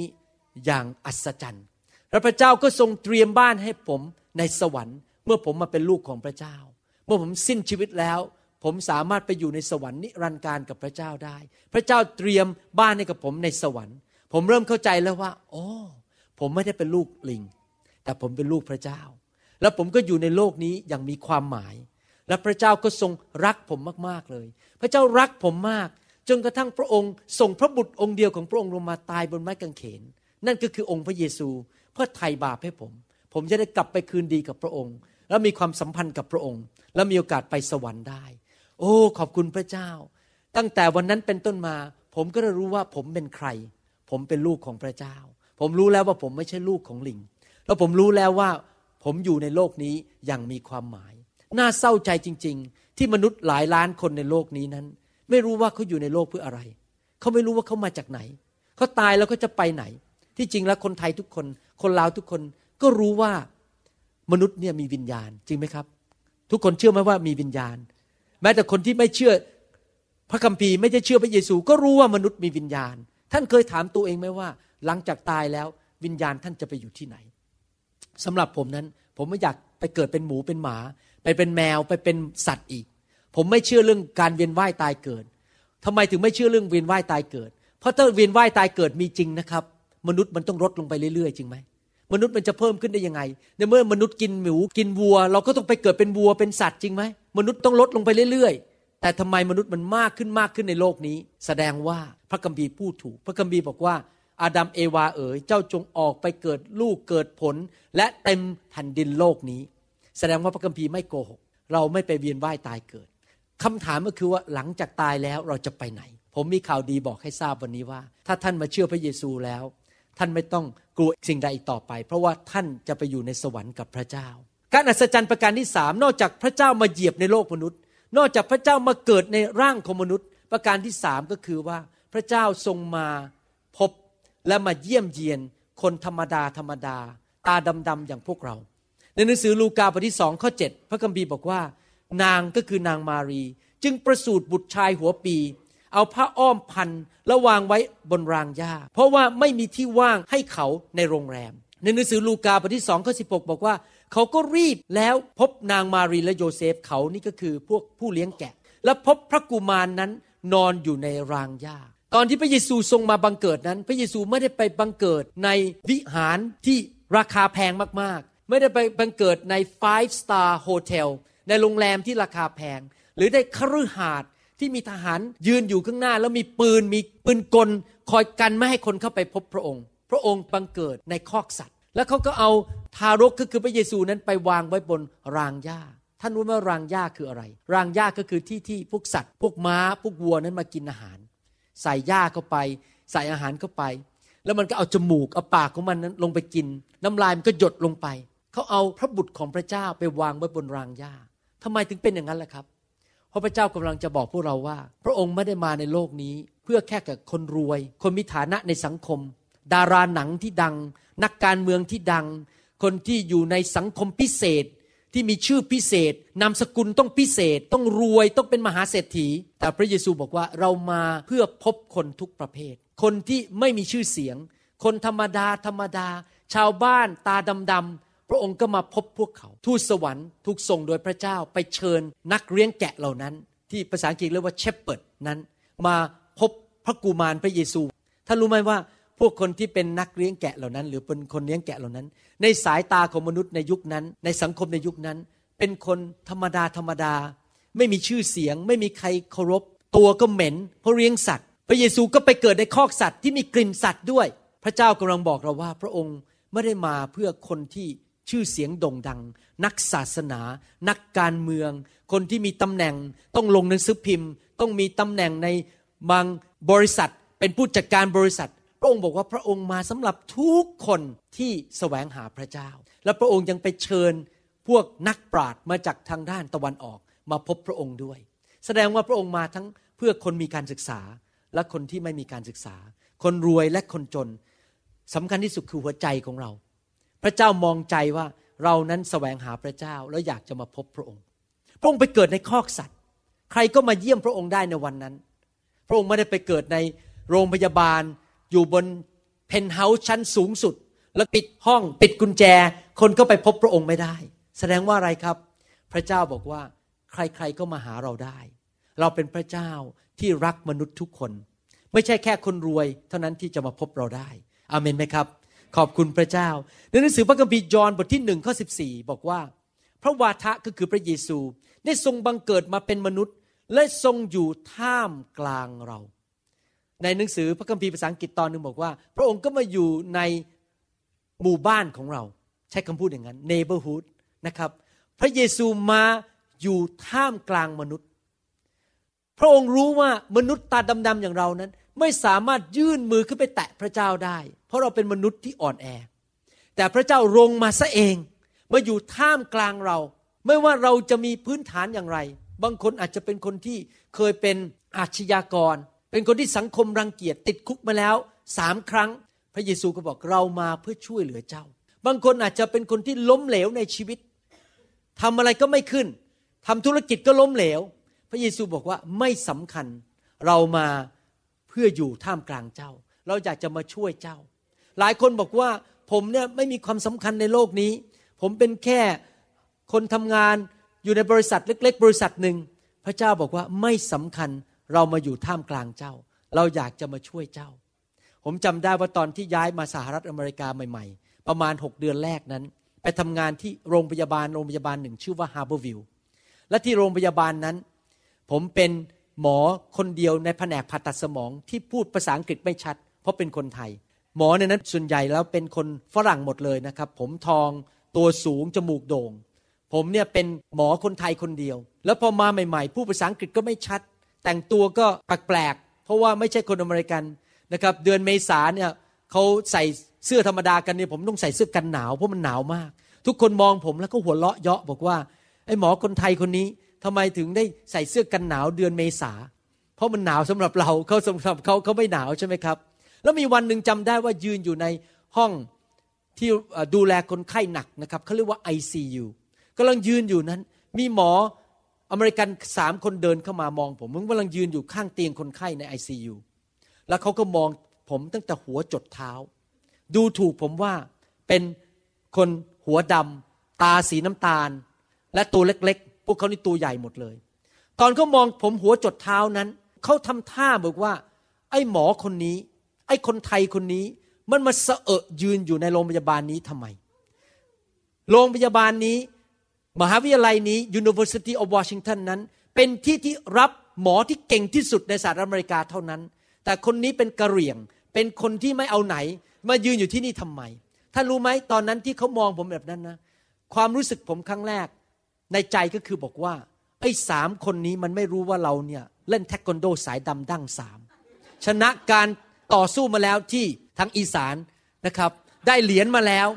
อย่างอัศจรรย์ และพระเจ้าก็ทรงเตรียมบ้านให้ผมในสวรรค์ เมื่อผมมาเป็นลูกของพระเจ้า เมื่อผมสิ้นชีวิตแล้ว ผมสามารถไปอยู่ในสวรรค์นิรันดร์การกับพระเจ้าได้ พระเจ้าเตรียมบ้านให้กับผมในสวรรค์ ผมเริ่มเข้าใจแล้วว่าโอ้ผมไม่ได้เป็นลูกลิง แต่ผมเป็นลูกพระเจ้า แล้วผมก็อยู่ในโลกนี้อย่างมีความหมาย และพระเจ้าก็ทรงรักผมมากๆเลย พระเจ้ารักผมมาก จนกระทั่งพระองค์ส่งพระบุตรองค์เดียวของพระองค์ลงมาตายบนไม้กางเขน นั่นก็คือองค์พระเยซู เพื่อไถ่บาปให้ผม ผมจะได้กลับไปคืนดีกับพระองค์ แล้วมีความสัมพันธ์กับพระองค์ แล้วมีโอกาสไปสวรรค์ได้ โอ้ ขอบคุณพระเจ้า ตั้งแต่วันนั้นเป็นต้นมา ผมก็ได้รู้ว่าผมเป็นใคร ผมเป็นลูกของพระเจ้า ผมรู้แล้วว่าผมไม่ใช่ลูกของลิง แล้วผมรู้แล้วว่าผมอยู่ในโลกนี้อย่างมีความหมาย น่าเศร้าใจจริง ๆ ที่มนุษย์หลายล้านคนในโลกนี้นั้น ไม่รู้ว่าเขาอยู่ในโลกเพื่ออะไร เขาไม่รู้ว่าเขามาจากไหน เขาตายแล้วเขาจะไปไหน ที่จริงแล้วคนไทยทุกคน คนลาวทุกคนก็รู้ว่า มนุษย์เนี่ยมีวิญญาณจริงไหมครับ ทุกคนเชื่อไหมว่ามีวิญญาณ แม้แต่คนที่ไม่เชื่อพระคัมภีร์ไม่ได้เชื่อพระเยซู ก็รู้ว่ามนุษย์มีวิญญาณ ท่านเคยถามตัวเองไหมว่า หลังจากตายแล้ววิญญาณท่านจะไปอยู่ที่ไหนสำหรับผมนั้น ผมไม่อยากไปเกิดเป็นหมูเป็นหมา ไปเป็นแมวไปเป็นสัตว์อีก ผมไม่เชื่อเรื่องการเวียนว่ายตายเกิดทำไมถึงไม่เชื่อเรื่องเวียนว่ายตายเกิด เพราะถ้าเวียนว่ายตายเกิดมีจริงนะครับ มนุษย์มันต้องลดลงไปเรื่อยๆ จริงไหม มนุษย์มันจะเพิ่มขึ้นได้ยังไง ในเมื่อมนุษย์กินหมูกินวัว เราก็ต้องไปเกิดเป็นวัวเป็นสัตว์จริงไหมมนุษย์ต้องลดลงไปเรื่อยๆ แต่ทำไมมนุษย์มันมากขึ้นมากขึ้นในโลกนี้ แสดงว่าพระคัมภีร์พูดถูก พระคัมภีร์บอกว่า อาดัมเอวาเอ๋ยเจ้าจงออกไปเกิดลูกเกิดผล และเต็มแผ่นดินโลกนี้ แสดงว่าพระคัมภีร์ไม่โกหก เราไม่ไปเวียนว่ายตายเกิดคำถามก็คือว่าหลังจากตายแล้วเราจะไปไหน ผมมีข่าวดีบอกให้ทราบวันนี้ว่า ถ้าท่านมาเชื่อพระเยซูแล้ว ท่านไม่ต้องกลัวสิ่งใดอีกต่อไป เพราะว่าท่านจะไปอยู่ในสวรรค์กับพระเจ้า การอัศจรรย์ประการที่สามนอกจากพระเจ้ามาเหยียบในโลกมนุษย์ นอกจากพระเจ้ามาเกิดในร่างของมนุษย์ ประการที่สามก็คือว่าพระเจ้าทรงมาพบและมาเยี่ยมเยียน คนธรรมดาธรรมดา ตาดำๆอย่างพวกเรา ในหนังสือลูกาบทที่สองข้อ 7 พระคัมภีร์บอกว่า นางก็คือนางมารี จึงประสูติบุตรชายหัวปี เอาผ้าอ้อมพันแล้ววางไว้บนรางหญ้า เพราะว่าไม่มีที่ว่างให้เขาในโรงแรม ในหนังสือลูกาบทที่สองข้อสิบอกว่า เขาก็รีบแล้วพบนางมารีและโยเซฟเขานี่ก็คือพวกผู้เลี้ยงแกะ และพบพระกุมารนนั้นนอนอยู่ในรางหญ้าตอนที่พระเยซูทรงมาบังเกิดนั้น พระเยซูไม่ได้ไปบังเกิดในวิหารที่ราคาแพงมากๆ ไม่ได้ไปบังเกิดใน five star hotel ในโรงแรมที่ราคาแพง หรือได้คฤหาสน์ ที่มีทหารยืนอยู่ข้างหน้า แล้วมีปืนมีปืนกล คอยกันไม่ให้คนเข้าไปพบพระองค์ พระองค์บังเกิดในคอกสัตว์ แล้วเขาก็เอาทารกก็คือพระเยซูนั้นไปวางไว้บนรางหญ้าท่านรู้ไหมรางหญ้าคืออะไร รางหญ้าก็คือที่ที่พวกสัตว์ พวกม้าพวกวัวนั้นมากินอาหาร ใส่หญ้าเข้าไป ใส่อาหารเข้าไป แล้วมันก็เอาจมูกเอาปากของมันนั้นลงไปกิน น้ำลายมันก็หยดลงไปเขาเอาพระบุตรของพระเจ้าไปวางไว้บนรางหญ้าทำไมถึงเป็นอย่างนั้นล่ะครับ พราะพระเจ้ากำลังจะบอกพวกเราว่า พระองค์ไม่ได้มาในโลกนี้ เพื่อแค่กับคนรวย คนมีฐานะในสังคม ดาราหนังที่ดัง นักการเมืองที่ดัง คนที่อยู่ในสังคมพิเศษ ที่มีชื่อพิเศษ นามสกุลต้องพิเศษ ต้องรวยต้องเป็นมหาเศรษฐี แต่พระเยซูบอกว่าเรามาเพื่อพบคนทุกประเภท คนที่ไม่มีชื่อเสียง คนธรรมดาธรรมดา ชาวบ้านตาดำๆ พระองค์ก็มาพบพวกเขา ทูตสวรรค์ถูกส่งโดยพระเจ้าไปเชิญนักเลี้ยงแกะเหล่านั้น ที่ภาษาอังกฤษเรียกว่าเชปเปิดนั้น มาพบพระกุมารพระเยซูท่านรู้ไหมว่าพวกคนที่เป็นนักเลี้ยงแกะเหล่านั้น หรือเป็นคนเลี้ยงแกะเหล่านั้น ในสายตาของมนุษย์ในยุคนั้น ในสังคมในยุคนั้น เป็นคนธรรมดาธรรมดา ไม่มีชื่อเสียง ไม่มีใครเคารพ ตัวก็เหม็นเพราะเลี้ยงสัตว์ พระเยซูก็ไปเกิดในคอกสัตว์ที่มีกลิ่นสัตว์ด้วย พระเจ้ากำลังบอกเราว่า พระองค์ไม่ได้มาเพื่อคนที่ ชื่อเสียงโด่งดัง นักศาสนา นักการเมือง คนที่มีตำแหน่งต้องลงหนังสือพิมพ์ ต้องมีตำแหน่งในบางบริษัท เป็นผู้จัดการบริษัท พระองค์บอกว่าพระองค์มาสำหรับทุกคนที่แสวงหาพระเจ้า และพระองค์ยังไปเชิญพวกนักปราชญ์มาจากทางด้านตะวันออกมาพบพระองค์ด้วย แสดงว่าพระองค์มาทั้งเพื่อคนมีการศึกษาและคนที่ไม่มีการศึกษา คนรวยและคนจนสำคัญที่สุดคือหัวใจของเรา พระเจ้ามองใจว่าเรานั้นแสวงหาพระเจ้าแล้วอยากจะมาพบพระองค์ พระองค์ไปเกิดในคอกสัตว์ ใครก็มาเยี่ยมพระองค์ได้ในวันนั้น พระองค์ไม่ได้ไปเกิดในโรงพยาบาล อยู่บนเพนท์เฮาส์ชั้นสูงสุด แล้วปิดห้องปิดกุญแจ คนก็ไปพบพระองค์ไม่ได้ แสดงว่าอะไรครับ พระเจ้าบอกว่าใครๆก็มาหาเราได้ เราเป็นพระเจ้าที่รักมนุษย์ทุกคน ไม่ใช่แค่คนรวย เท่านั้นที่จะมาพบเราได้ อาเมนไหมครับ ขอบคุณพระเจ้า ในหนังสือพระคัมภีร์ยอห์นบทที่หนึ่งข้อสิบสี่บอกว่า พระวาทะก็คือพระเยซูได้ทรงบังเกิดมาเป็นมนุษย์ และทรงอยู่ท่ามกลางเรา ในหนังสือพระคัมภีร์ภาษาอังกฤษตอนหนึ่งบอกว่า พระองค์ก็มาอยู่ในหมู่บ้านของเรา ใช้คำพูดอย่างนั้น neighborhood นะครับ พระเยซูมาอยู่ท่ามกลางมนุษย์ พระองค์รู้ว่ามนุษย์ตาดำๆอย่างเรานั้น ไม่สามารถยื่นมือขึ้นไปแตะพระเจ้าได้ ราะเราเป็นมนุษย์ที่อ่อนแอ แต่พระเจ้าลงมาซะเองมาอยู่ท่ามกลางเรา ไม่ว่าเราจะมีพื้นฐานอย่างไร บางคนอาจจะเป็นคนที่เคยเป็นอาชญากร เป็นคนที่สังคมรังเกียจติดคุกมาแล้วสามครั้ง พระเยซูก็บอกเรามาเพื่อช่วยเหลือเจ้า บางคนอาจจะเป็นคนที่ล้มเหลวในชีวิตทำอะไรก็ไม่ขึ้นทำธุรกิจก็ล้มเหลว พระเยซูบอกว่าไม่สำคัญ เรามาเพื่ออยู่ท่ามกลางเจ้า เราอยากจะมาช่วยเจ้า หลายคนบอกว่าผมเนี่ยไม่มีความสำคัญในโลกนี้ ผมเป็นแค่คนทำงานอยู่ในบริษัทเล็ก ๆ บริษัทหนึ่งพระเจ้าบอกว่าไม่สำคัญเรามาอยู่ท่ามกลางเจ้า เราอยากจะมาช่วยเจ้า ผมจำได้ว่าตอนที่ย้ายมาสหรัฐอเมริกาใหม่ ๆ ประมาณ 6 เดือนแรกนั้น ไปทำงานที่โรงพยาบาลโรงพยาบาลหนึ่งชื่อว่า Harborview และที่โรงพยาบาลนั้น ผมเป็นหมอคนเดียวในแผนกผ่าตัดสมองที่พูดภาษาอังกฤษไม่ชัด เพราะเป็นคนไทย หมอในนั้นส่วนใหญ่แล้วเป็นคนฝรั่งหมดเลยนะครับ ผมทองตัวสูงจมูกโด่ง ผมเนี่ยเป็นหมอคนไทยคนเดียว แล้วพอมาใหม่ๆ พูดภาษาอังกฤษก็ไม่ชัด แต่งตัวก็แปลกๆเพราะว่าไม่ใช่คนอเมริกันนะครับเดือนเมษาเนี่ยเขาใส่เสื้อธรรมดากันเนี่ยผมต้องใส่เสื้อกันหนาวเพราะมันหนาวมาก ทุกคนมองผมแล้วก็หัวเราะเยาะบอกว่าไอ้หมอคนไทยคนนี้ทำไมถึงได้ใส่เสื้อกันหนาวเดือนเมษา เพราะมันหนาวสำหรับเราเขาสำหรับเขาเขาไม่หนาวใช่ไหมครับ แล้วมีวันหนึ่งจำได้ว่ายืนอยู่ในห้องที่ดูแลคนไข้หนักนะครับเขาเรียกว่า ICU กำลังยืนอยู่นั้น มีหมออเมริกันสามคนเดินเข้ามามองผมผมกำลังยืนอยู่ข้างเตียงคนไข้ใน ICU แล้วเขาก็มองผมตั้งแต่หัวจดเท้า ดูถูกผมว่าเป็นคนหัวดำตาสีน้ำตาล และตัวเล็กๆ พวกเขานี่ตัวใหญ่หมดเลย ตอนเขามองผมหัวจดเท้านั้น เขาทำท่าบอกว่า ไอ้หมอคนนี้ อ้คนไทยคนนี้ มันมาเสอะยืนอยู่ในโรงพยาบาลนี้ทำไม โรงพยาบาลนี้ มหาวิทยาลัยนี้ University of Washington นั้น เป็นที่ที่รับหมอที่เก่งที่สุดในสหรัฐอเมริกาเท่านั้น แต่คนนี้เป็นกระเหรี่ยง เป็นคนที่ไม่เอาไหน มายืนอยู่ที่นี่ทำไม ท่านรู้ไหมตอนนั้นที่เขามองผมแบบนั้นนะ ความรู้สึกผมครั้งแรก ในใจก็คือบอกว่าไอ้สามคนนี้มันไม่รู้ว่าเราเนี่ยเล่นเทควันโดสายดำดั้งสามชนะการ ต่อสู้มาแล้วที่ทางอีสานนะครับ ได้เหรียญมาแล้ว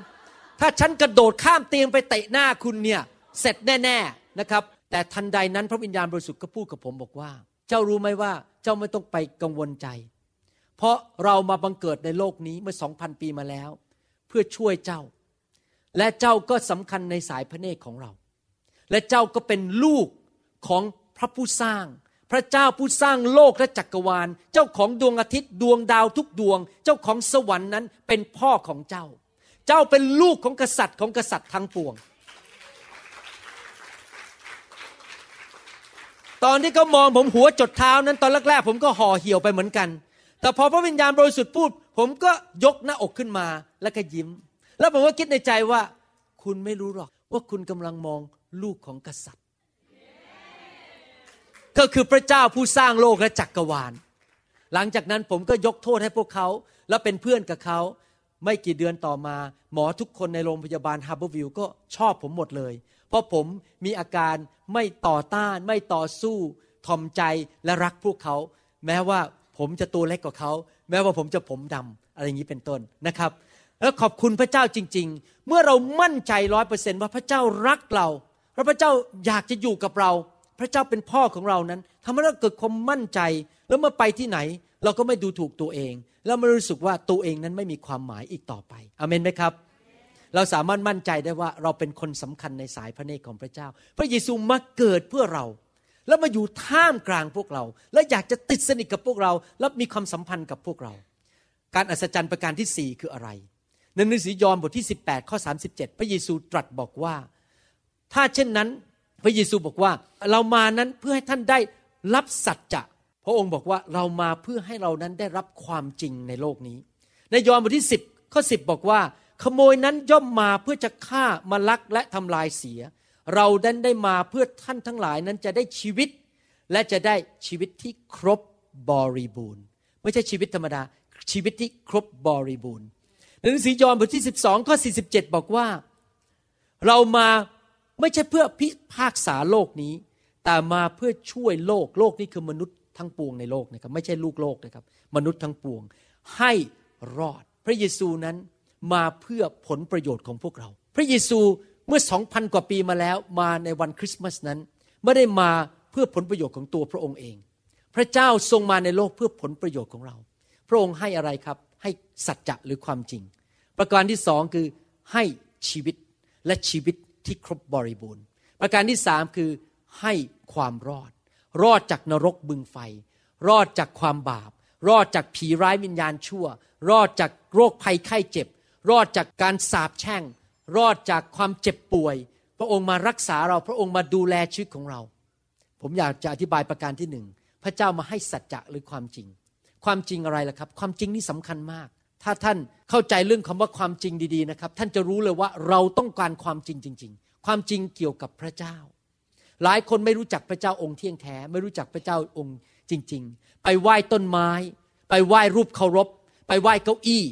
ถ้าฉันกระโดดข้ามเตียงไปเตะหน้าคุณเนี่ยเสร็จแน่ๆนะครับ แต่ทันใดนั้นพระวิญญาณบริสุทธิ์ก็พูดกับผมบอกว่า เจ้ารู้ไหมว่าเจ้าไม่ต้องไปกังวลใจ เพราะเรามาบังเกิดในโลกนี้เมื่อสองพันปีมาแล้ว เพื่อช่วยเจ้า และเจ้าก็สำคัญในสายพระเนตรของเรา และเจ้าก็เป็นลูกของพระผู้สร้าง พระเจ้าผู้สร้างโลกและจักรวาล เจ้าของดวงอาทิตย์ดวงดาวทุกดวง เจ้าของสวรรค์นั้นเป็นพ่อของเจ้า เจ้าเป็นลูกของกษัตริย์ของกษัตริย์ทั้งปวง ตอนที่เขามองผมหัวจดเท้านั้นตอนแรกๆผมก็ห่อเหี่ยวไปเหมือนกัน แต่พอพระวิญญาณบริสุทธิ์พูด ผมก็ยกหน้าอกขึ้นมาแล้วก็ยิ้ม แล้วผมก็คิดในใจว่า คุณไม่รู้หรอกว่าคุณกำลังมองลูกของกษัตริย์ ก็คือพระเจ้าผู้สร้างโลกและจักรวาล หลังจากนั้นผมก็ยกโทษให้พวกเขาแล้วเป็นเพื่อนกับเขา ไม่กี่เดือนต่อมา หมอทุกคนในโรงพยาบาลฮาร์เบอร์วิลก็ชอบผมหมดเลย เพราะผมมีอาการไม่ต่อต้าน ไม่ต่อสู้ทอมใจและรักพวกเขา แม้ว่าผมจะตัวเล็กกว่าเขา แม้ว่าผมจะผมดำอะไรอย่างนี้เป็นต้นนะครับ แล้วขอบคุณพระเจ้าจริง ๆ เมื่อเรามั่นใจร้อยเปอร์เซนต์ว่าพระเจ้ารักเราพระพระเจ้าอยากจะอยู่กับเรา พระเจ้าเป็นพ่อของเรานั้นทำให้เราเกิดความมั่นใจ แล้วเมื่อไปที่ไหน เราก็ไม่ดูถูกตัวเอง แล้วไม่รู้สึกว่าตัวเองนั้นไม่มีความหมายอีกต่อไปอเมนไหมครับ เราสามารถมั่นใจได้ว่าเราเป็นคนสำคัญในสายพระเนตรของพระเจ้า พระเยซูมาเกิดเพื่อเรา แล้วมาอยู่ท่ามกลางพวกเรา และอยากจะติดสนิทกับพวกเรา และมีความสัมพันธ์กับพวกเรา การอัศจรรย์ประการที่สี่คืออะไรในหนังสือยอห์นบทที่ 18ข้อ37 พระเยซูตรัสบอกว่า ถ้าเช่นนั้น พระเยซูบอกว่าเรามานั้นเพื่อให้ท่านได้รับสัจจะพระองค์บอกว่าเรามาเพื่อให้เรานั้นได้รับความจริงในโลกนี้ ในยอห์นบทที่ 10ข้อ10 บอกว่า ขโมยนั้นย่อมมาเพื่อจะฆ่ามาลักและทำลายเสีย เราดันได้มาเพื่อท่านทั้งหลายนั้นจะได้ชีวิต และจะได้ชีวิตที่ครบบริบูรณ์ ไม่ใช่ชีวิตธรรมดา ชีวิตที่ครบบริบูรณ์หนังสือยอห์นบทที่ 12ข้อ47 บอกว่า เรามา ไม่ใช่เพื่อพิพากษาโลกนี้ แต่มาเพื่อช่วยโลก โลกนี้คือมนุษย์ทั้งปวงในโลกนะครับ ไม่ใช่ลูกโลกนะครับ มนุษย์ทั้งปวง ให้รอด พระเยซูนั้นมาเพื่อผลประโยชน์ของพวกเรา พระเยซูเมื่อสองพันกว่าปีมาแล้วมาในวันคริสต์มาสนั้น ไม่ได้มาเพื่อผลประโยชน์ของตัวพระองค์เอง พระเจ้าทรงมาในโลกเพื่อผลประโยชน์ของเรา พระองค์ให้อะไรครับ ให้สัจจะหรือความจริง ประการที่สองคือให้ชีวิตและชีวิต ที่ครบบริบูรณ์ ประการที่สามคือให้ความรอด รอดจากนรกบึงไฟ รอดจากความบาป รอดจากผีร้ายวิญญาณชั่ว รอดจากโรคภัยไข้เจ็บ รอดจากการสาปแช่ง รอดจากความเจ็บป่วย พระองค์มารักษาเราพระองค์มาดูแลชีวิตของเรา ผมอยากจะอธิบายประการที่หนึ่งพระเจ้ามาให้สัจจะหรือความจริง ความจริงอะไรล่ะครับ ความจริงนี่สำคัญมาก ถ้าท่านเข้าใจเรื่องคำว่าความจริงดีๆนะครับ ท่านจะรู้เลยว่าเราต้องการความจริงจริง ๆ ความจริงเกี่ยวกับพระเจ้า หลายคนไม่รู้จักพระเจ้าองค์เที่ยงแท้ ไม่รู้จักพระเจ้าองค์จริง ๆ ไปไหว้ต้นไม้ ไปไหว้รูปเคารพ ไปไหว้เก้าอี้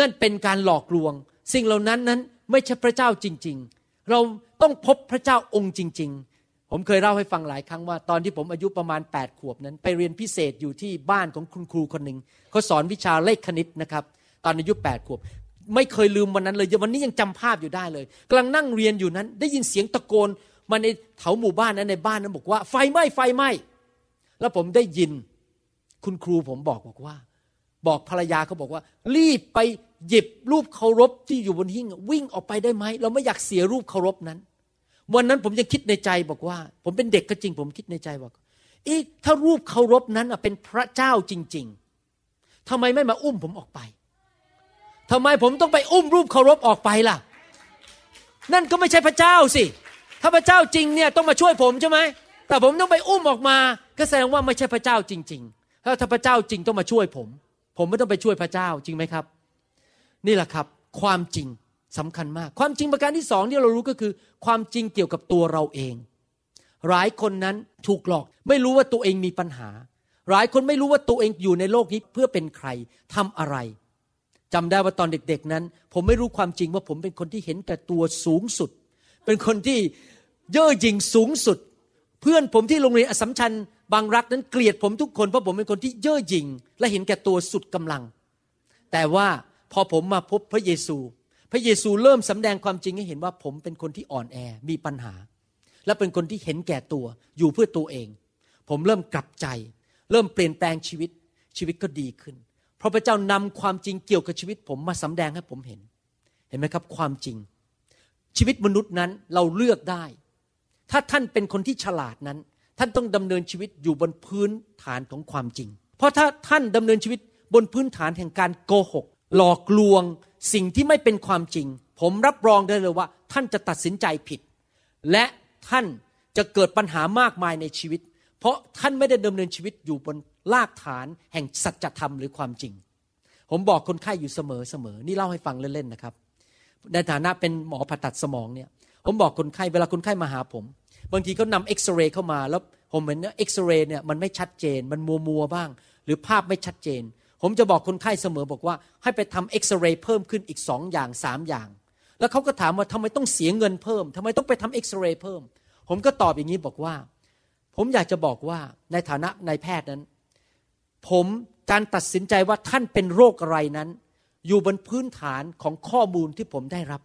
นั่นเป็นการหลอกลวง สิ่งเหล่านั้นนั้นไม่ใช่พระเจ้าจริง ๆ เราต้องพบพระเจ้าองค์จริง ๆ ผมเคยเล่าให้ฟังหลายครั้งว่า ตอนที่ผมอายุประมาณ 8 ขวบนั้น ไปเรียนพิเศษอยู่ที่บ้านของคุณครูคนหนึ่งเขาสอนวิชาเลขคณิตนะครับ ตอนอายุ 8 ขวบ ไม่เคยลืมวันนั้นเลยวันนี้ยังจำภาพอยู่ได้เลยกำลังนั่งเรียนอยู่นั้น ได้ยินเสียงตะโกนมาในแถวหมู่บ้านนั้นในบ้านนั้นบอกว่า ไฟไหม้ไฟไหม้แล้วผมได้ยินคุณครูผมบอกบอกว่า บอกภรรยาเขาบอกว่า รีบไปหยิบรูปเคารพที่อยู่บนหิ้งวิ่งออกไปได้ไหมเราไม่อยากเสียรูปเคารพนั้น วันนั้นผมยังคิดในใจบอกว่า ผมเป็นเด็กก็จริง ผมคิดในใจบอกอีถ้ารูปเคารพนั้นเป็นพระเจ้าจริง ๆทำไมไม่มาอุ้มผมออกไปทำไมผมต้องไปอุ้มรูปเคารพออกไปล่ะ นั่นก็ไม่ใช่พระเจ้าสิ ถ้าพระเจ้าจริงเนี่ยต้องมาช่วยผมใช่ไหมแต่ผมต้องไปอุ้มออกมา ก็แสดงว่าไม่ใช่พระเจ้าจริง ๆ ถ้าถ้าพระเจ้าจริงต้องมาช่วยผม ผมไม่ต้องไปช่วยพระเจ้าจริงไหมครับ นี่แหละครับ ความจริง สำคัญมาก ความจริงประการที่สองที่เรารู้ก็คือ ความจริงเกี่ยวกับตัวเราเอง หลายคนนั้นถูกหลอก ไม่รู้ว่าตัวเองมีปัญหา หลายคนไม่รู้ว่าตัวเองอยู่ในโลกนี้เพื่อเป็นใครทำอะไรจำได้ว่าตอนเด็ก ๆนั้น ผมไม่รู้ความจริงว่าผมเป็นคนที่เห็นแต่ตัวสูงสุด เป็นคนที่เย่อหยิ่งสูงสุด เพื่อนผมที่โรงเรียนอสมชัญบางรักนั้นเกลียดผมทุกคนเพราะผมเป็นคนที่เย่อหยิ่ง และเห็นแก่ตัวสุดกำลัง แต่ว่าพอผมมาพบพระเยซู พระเยซูเริ่มสำแดงความจริงให้เห็นว่าผมเป็นคนที่อ่อนแอมีปัญหา และเป็นคนที่เห็นแก่ตัวอยู่เพื่อตัวเอง ผมเริ่มกลับใจ เริ่มเปลี่ยนแปลงชีวิตชีวิตก็ดีขึ้น เพราะพระเจ้านำความจริงเกี่ยวกับชีวิต ผมมาสำแดงให้ผมเห็น เห็นไหมครับความจริง ชีวิตมนุษย์นั้นเราเลือกได้ ถ้าท่านเป็นคนที่ฉลาดนั้น ท่านต้องดำเนินชีวิตอยู่บนพื้นฐานของความจริง เพราะถ้าท่านดำเนินชีวิตบนพื้นฐานแห่งการโกหก หลอกลวง สิ่งที่ไม่เป็นความจริง ผมรับรองได้เลยว่า ท่านจะตัดสินใจผิด และท่านจะเกิดปัญหามากมายในชีวิต เพราะท่านไม่ได้ดำเนินชีวิตอยู่บนรากฐานแห่งสัจธรรมหรือความจริง ผมบอกคนไข้อยู่เสมอเสมอนี่เล่าให้ฟังเล่นๆนะครับ ในฐานะเป็นหมอผ่าตัดสมองเนี่ย ผมบอกคนไข้เวลาคนไข้มาหาผม บางทีเขานำเอ็กซเรย์เข้ามาแล้วผมเห็นว่าเอ็กซเรย์เนี่ยมันไม่ชัดเจน มันมัวมัวบ้าง หรือภาพไม่ชัดเจน ผมจะบอกคนไข้เสมอบอกว่า ให้ไปทำเอ็กซเรย์เพิ่มขึ้นอีกสองอย่างสามอย่าง แล้วเขาก็ถามว่าทำไมต้องเสียเงินเพิ่มทำไมต้องไปทำเอ็กซเรย์เพิ่ม ผมก็ตอบอย่างนี้บอกว่า ผมอยากจะบอกว่าในฐานะนายแพทย์นั้น ผมการตัดสินใจว่าท่านเป็นโรคอะไรนั้น อยู่บนพื้นฐานของข้อมูลที่ผมได้รับ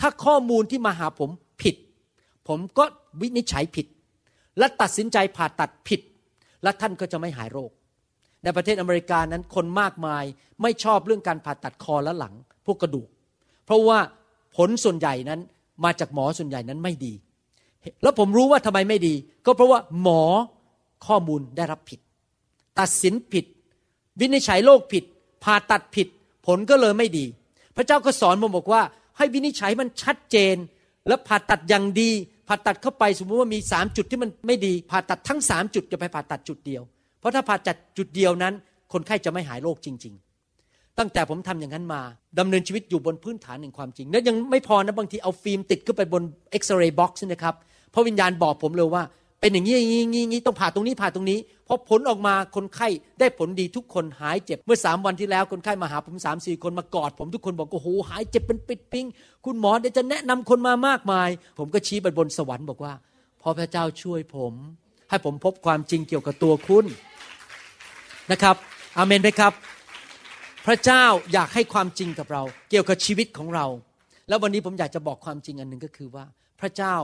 ถ้าข้อมูลที่มาหาผมผิด ผมก็วินิจฉัยผิด และตัดสินใจผ่าตัดผิด และท่านก็จะไม่หายโรค ในประเทศอเมริกานั้นคนมากมายไม่ชอบเรื่องการผ่าตัดคอและหลัง พวกกระดูก เพราะว่าผลส่วนใหญ่นั้นมาจากหมอส่วนใหญ่นั้นไม่ดี แล้วผมรู้ว่าทำไมไม่ดี ก็เพราะว่าหมอข้อมูลได้รับผิด ตัดสินผิด วินิจฉัยโรคผิด ผ่าตัดผิด ผลก็เลยไม่ดี พระเจ้าก็สอนผมบอกว่า ให้วินิจฉัยมันชัดเจน แล้วผ่าตัดอย่างดี ผ่าตัดเข้าไปสมมติว่ามีสามจุดที่มันไม่ดี ผ่าตัดทั้งสามจุดจะไปผ่าตัดจุดเดียว เพราะถ้าผ่าตัดจุดเดียวนั้น คนไข้จะไม่หายโรคจริง ๆ ตั้งแต่ผมทำอย่างนั้นมาดำเนินชีวิตอยู่บนพื้นฐานแห่งความจริง และยังไม่พอนะบางทีเอาฟิล์มติดขึ้นไปบน x-ray box นะครับพระวิญญาณบอกผมเลยว่า เป็นอย่างนี้อย่างนี้อย่างนี้ต้องผ่าตรงนี้ผ่าตรงนี้พอผลออกมาคนไข้ได้ผลดีทุกคนหายเจ็บ เมื่อสามวันที่แล้วคนไข้มาหาผมสามสี่คนมากอดผมทุกคนบอกโอ้โหหายเจ็บเป็นปลิดทิ้งคุณหมอเดี๋ยวจะแนะนำคนมามากมาย ผมก็ชี้ไปบนสวรรค์บอกว่าพอพระเจ้าช่วยผม ให้ผมพบความจริงเกี่ยวกับตัวคุณ นะครับอเมนไหมครับ พระเจ้าอยากให้ความจริงกับเรา เกี่ยวกับชีวิตของเรา แล้ววันนี้ผมอยากจะบอกความจริงอันหนึ่งก็คือว่า พระเจ้า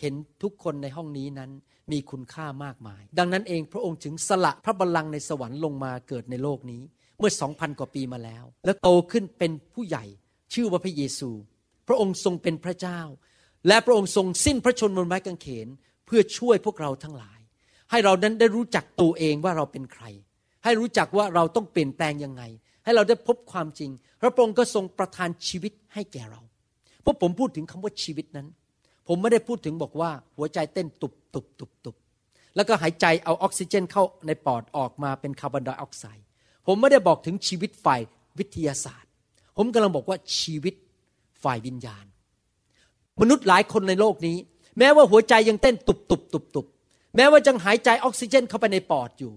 เห็นทุกคนในห้องนี้นั้นมีคุณค่ามากมาย ดังนั้นเองพระองค์ถึงสละพระบัลลังก์ในสวรรค์ลงมาเกิดในโลกนี้ เมื่อสองพันกว่าปีมาแล้ว แล้วโตขึ้นเป็นผู้ใหญ่ ชื่อว่าพระเยซู พระองค์ทรงเป็นพระเจ้า และพระองค์ทรงสิ้นพระชนม์บนไม้กางเขน เพื่อช่วยพวกเราทั้งหลาย ให้เรานั้นได้รู้จักตัวเองว่าเราเป็นใคร ให้รู้จักว่าเราต้องเปลี่ยนแปลงยังไง ให้เราได้พบความจริง พระองค์ก็ทรงประทานชีวิตให้แก่เราเพราะผมพูดถึงคำว่าชีวิตนั้น ผมไม่ได้พูดถึงบอกว่า หัวใจเต้นตุบตุบตุบตุบแล้วก็หายใจเอาออกซิเจนเข้าในปอดออกมาเป็นคาร์บอนไดออกไซด์ผมไม่ได้บอกถึงชีวิตฝ่ายวิทยาศาสตร์ ผมกำลังบอกว่าชีวิตฝ่ายวิญญาณ มนุษย์หลายคนในโลกนี้ แม้ว่าหัวใจยังเต้นตุบตุบตุบตุบแม้ว่ายังหายใจออกซิเจนเข้าไปในปอดอยู่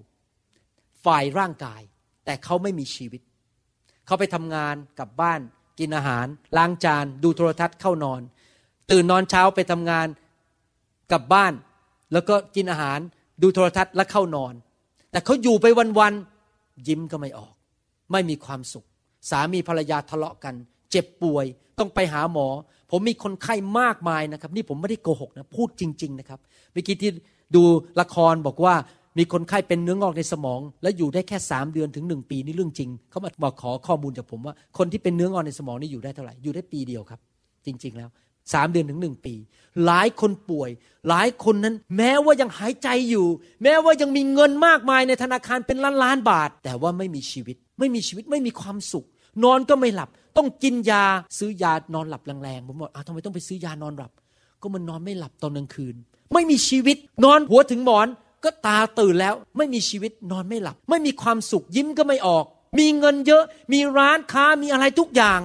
ฝ่ายร่างกาย แต่เขาไม่มีชีวิต เขาไปทำงานกลับบ้าน กินอาหาร ล้างจาน ดูโทรทัศน์เข้านอน ตื่นนอนเช้าไปทำงานกลับบ้าน แล้วก็กินอาหาร ดูโทรทัศน์และเข้านอน แต่เขาอยู่ไปวันๆยิ้มก็ไม่ออก ไม่มีความสุข สามีภรรยาทะเลาะกัน เจ็บป่วย ต้องไปหาหมอ ผมมีคนไข้มากมายนะครับ นี่ผมไม่ได้โกหกนะพูดจริง ๆ นะครับเมื่อกี้ที่ดูละครบอกว่า มีคนไข้เป็นเนื้องอกในสมอง และอยู่ได้แค่สามเดือนถึงหนึ่งปีนี่เรื่องจริง เขามาบอกขอข้อมูลจากผมว่า คนที่เป็นเนื้องอกในสมองนี่อยู่ได้เท่าไหร่อยู่ได้ปีเดียวครับ จริง ๆ แล้วสามเดือนถึงหนึ่งปี หลายคนป่วย หลายคนนั้น แม้ว่ายังหายใจอยู่ แม้ว่ายังมีเงินมากมายในธนาคารเป็นล้านล้านบาท แต่ว่าไม่มีชีวิต ไม่มีชีวิตไม่มีความสุข นอนก็ไม่หลับ ต้องกินยาซื้อยานอนหลับแรงๆผมบอกอ้าวทำไมต้องไปซื้อยานอนหลับ ก็มันนอนไม่หลับตอนกลางคืน ไม่มีชีวิต นอนหัวถึงหมอน ก็ตาตื่นแล้วไม่มีชีวิตนอนไม่หลับ ไม่มีความสุขยิ้มก็ไม่ออก มีเงินเยอะ มีร้านค้ามีอะไรทุกอย่าง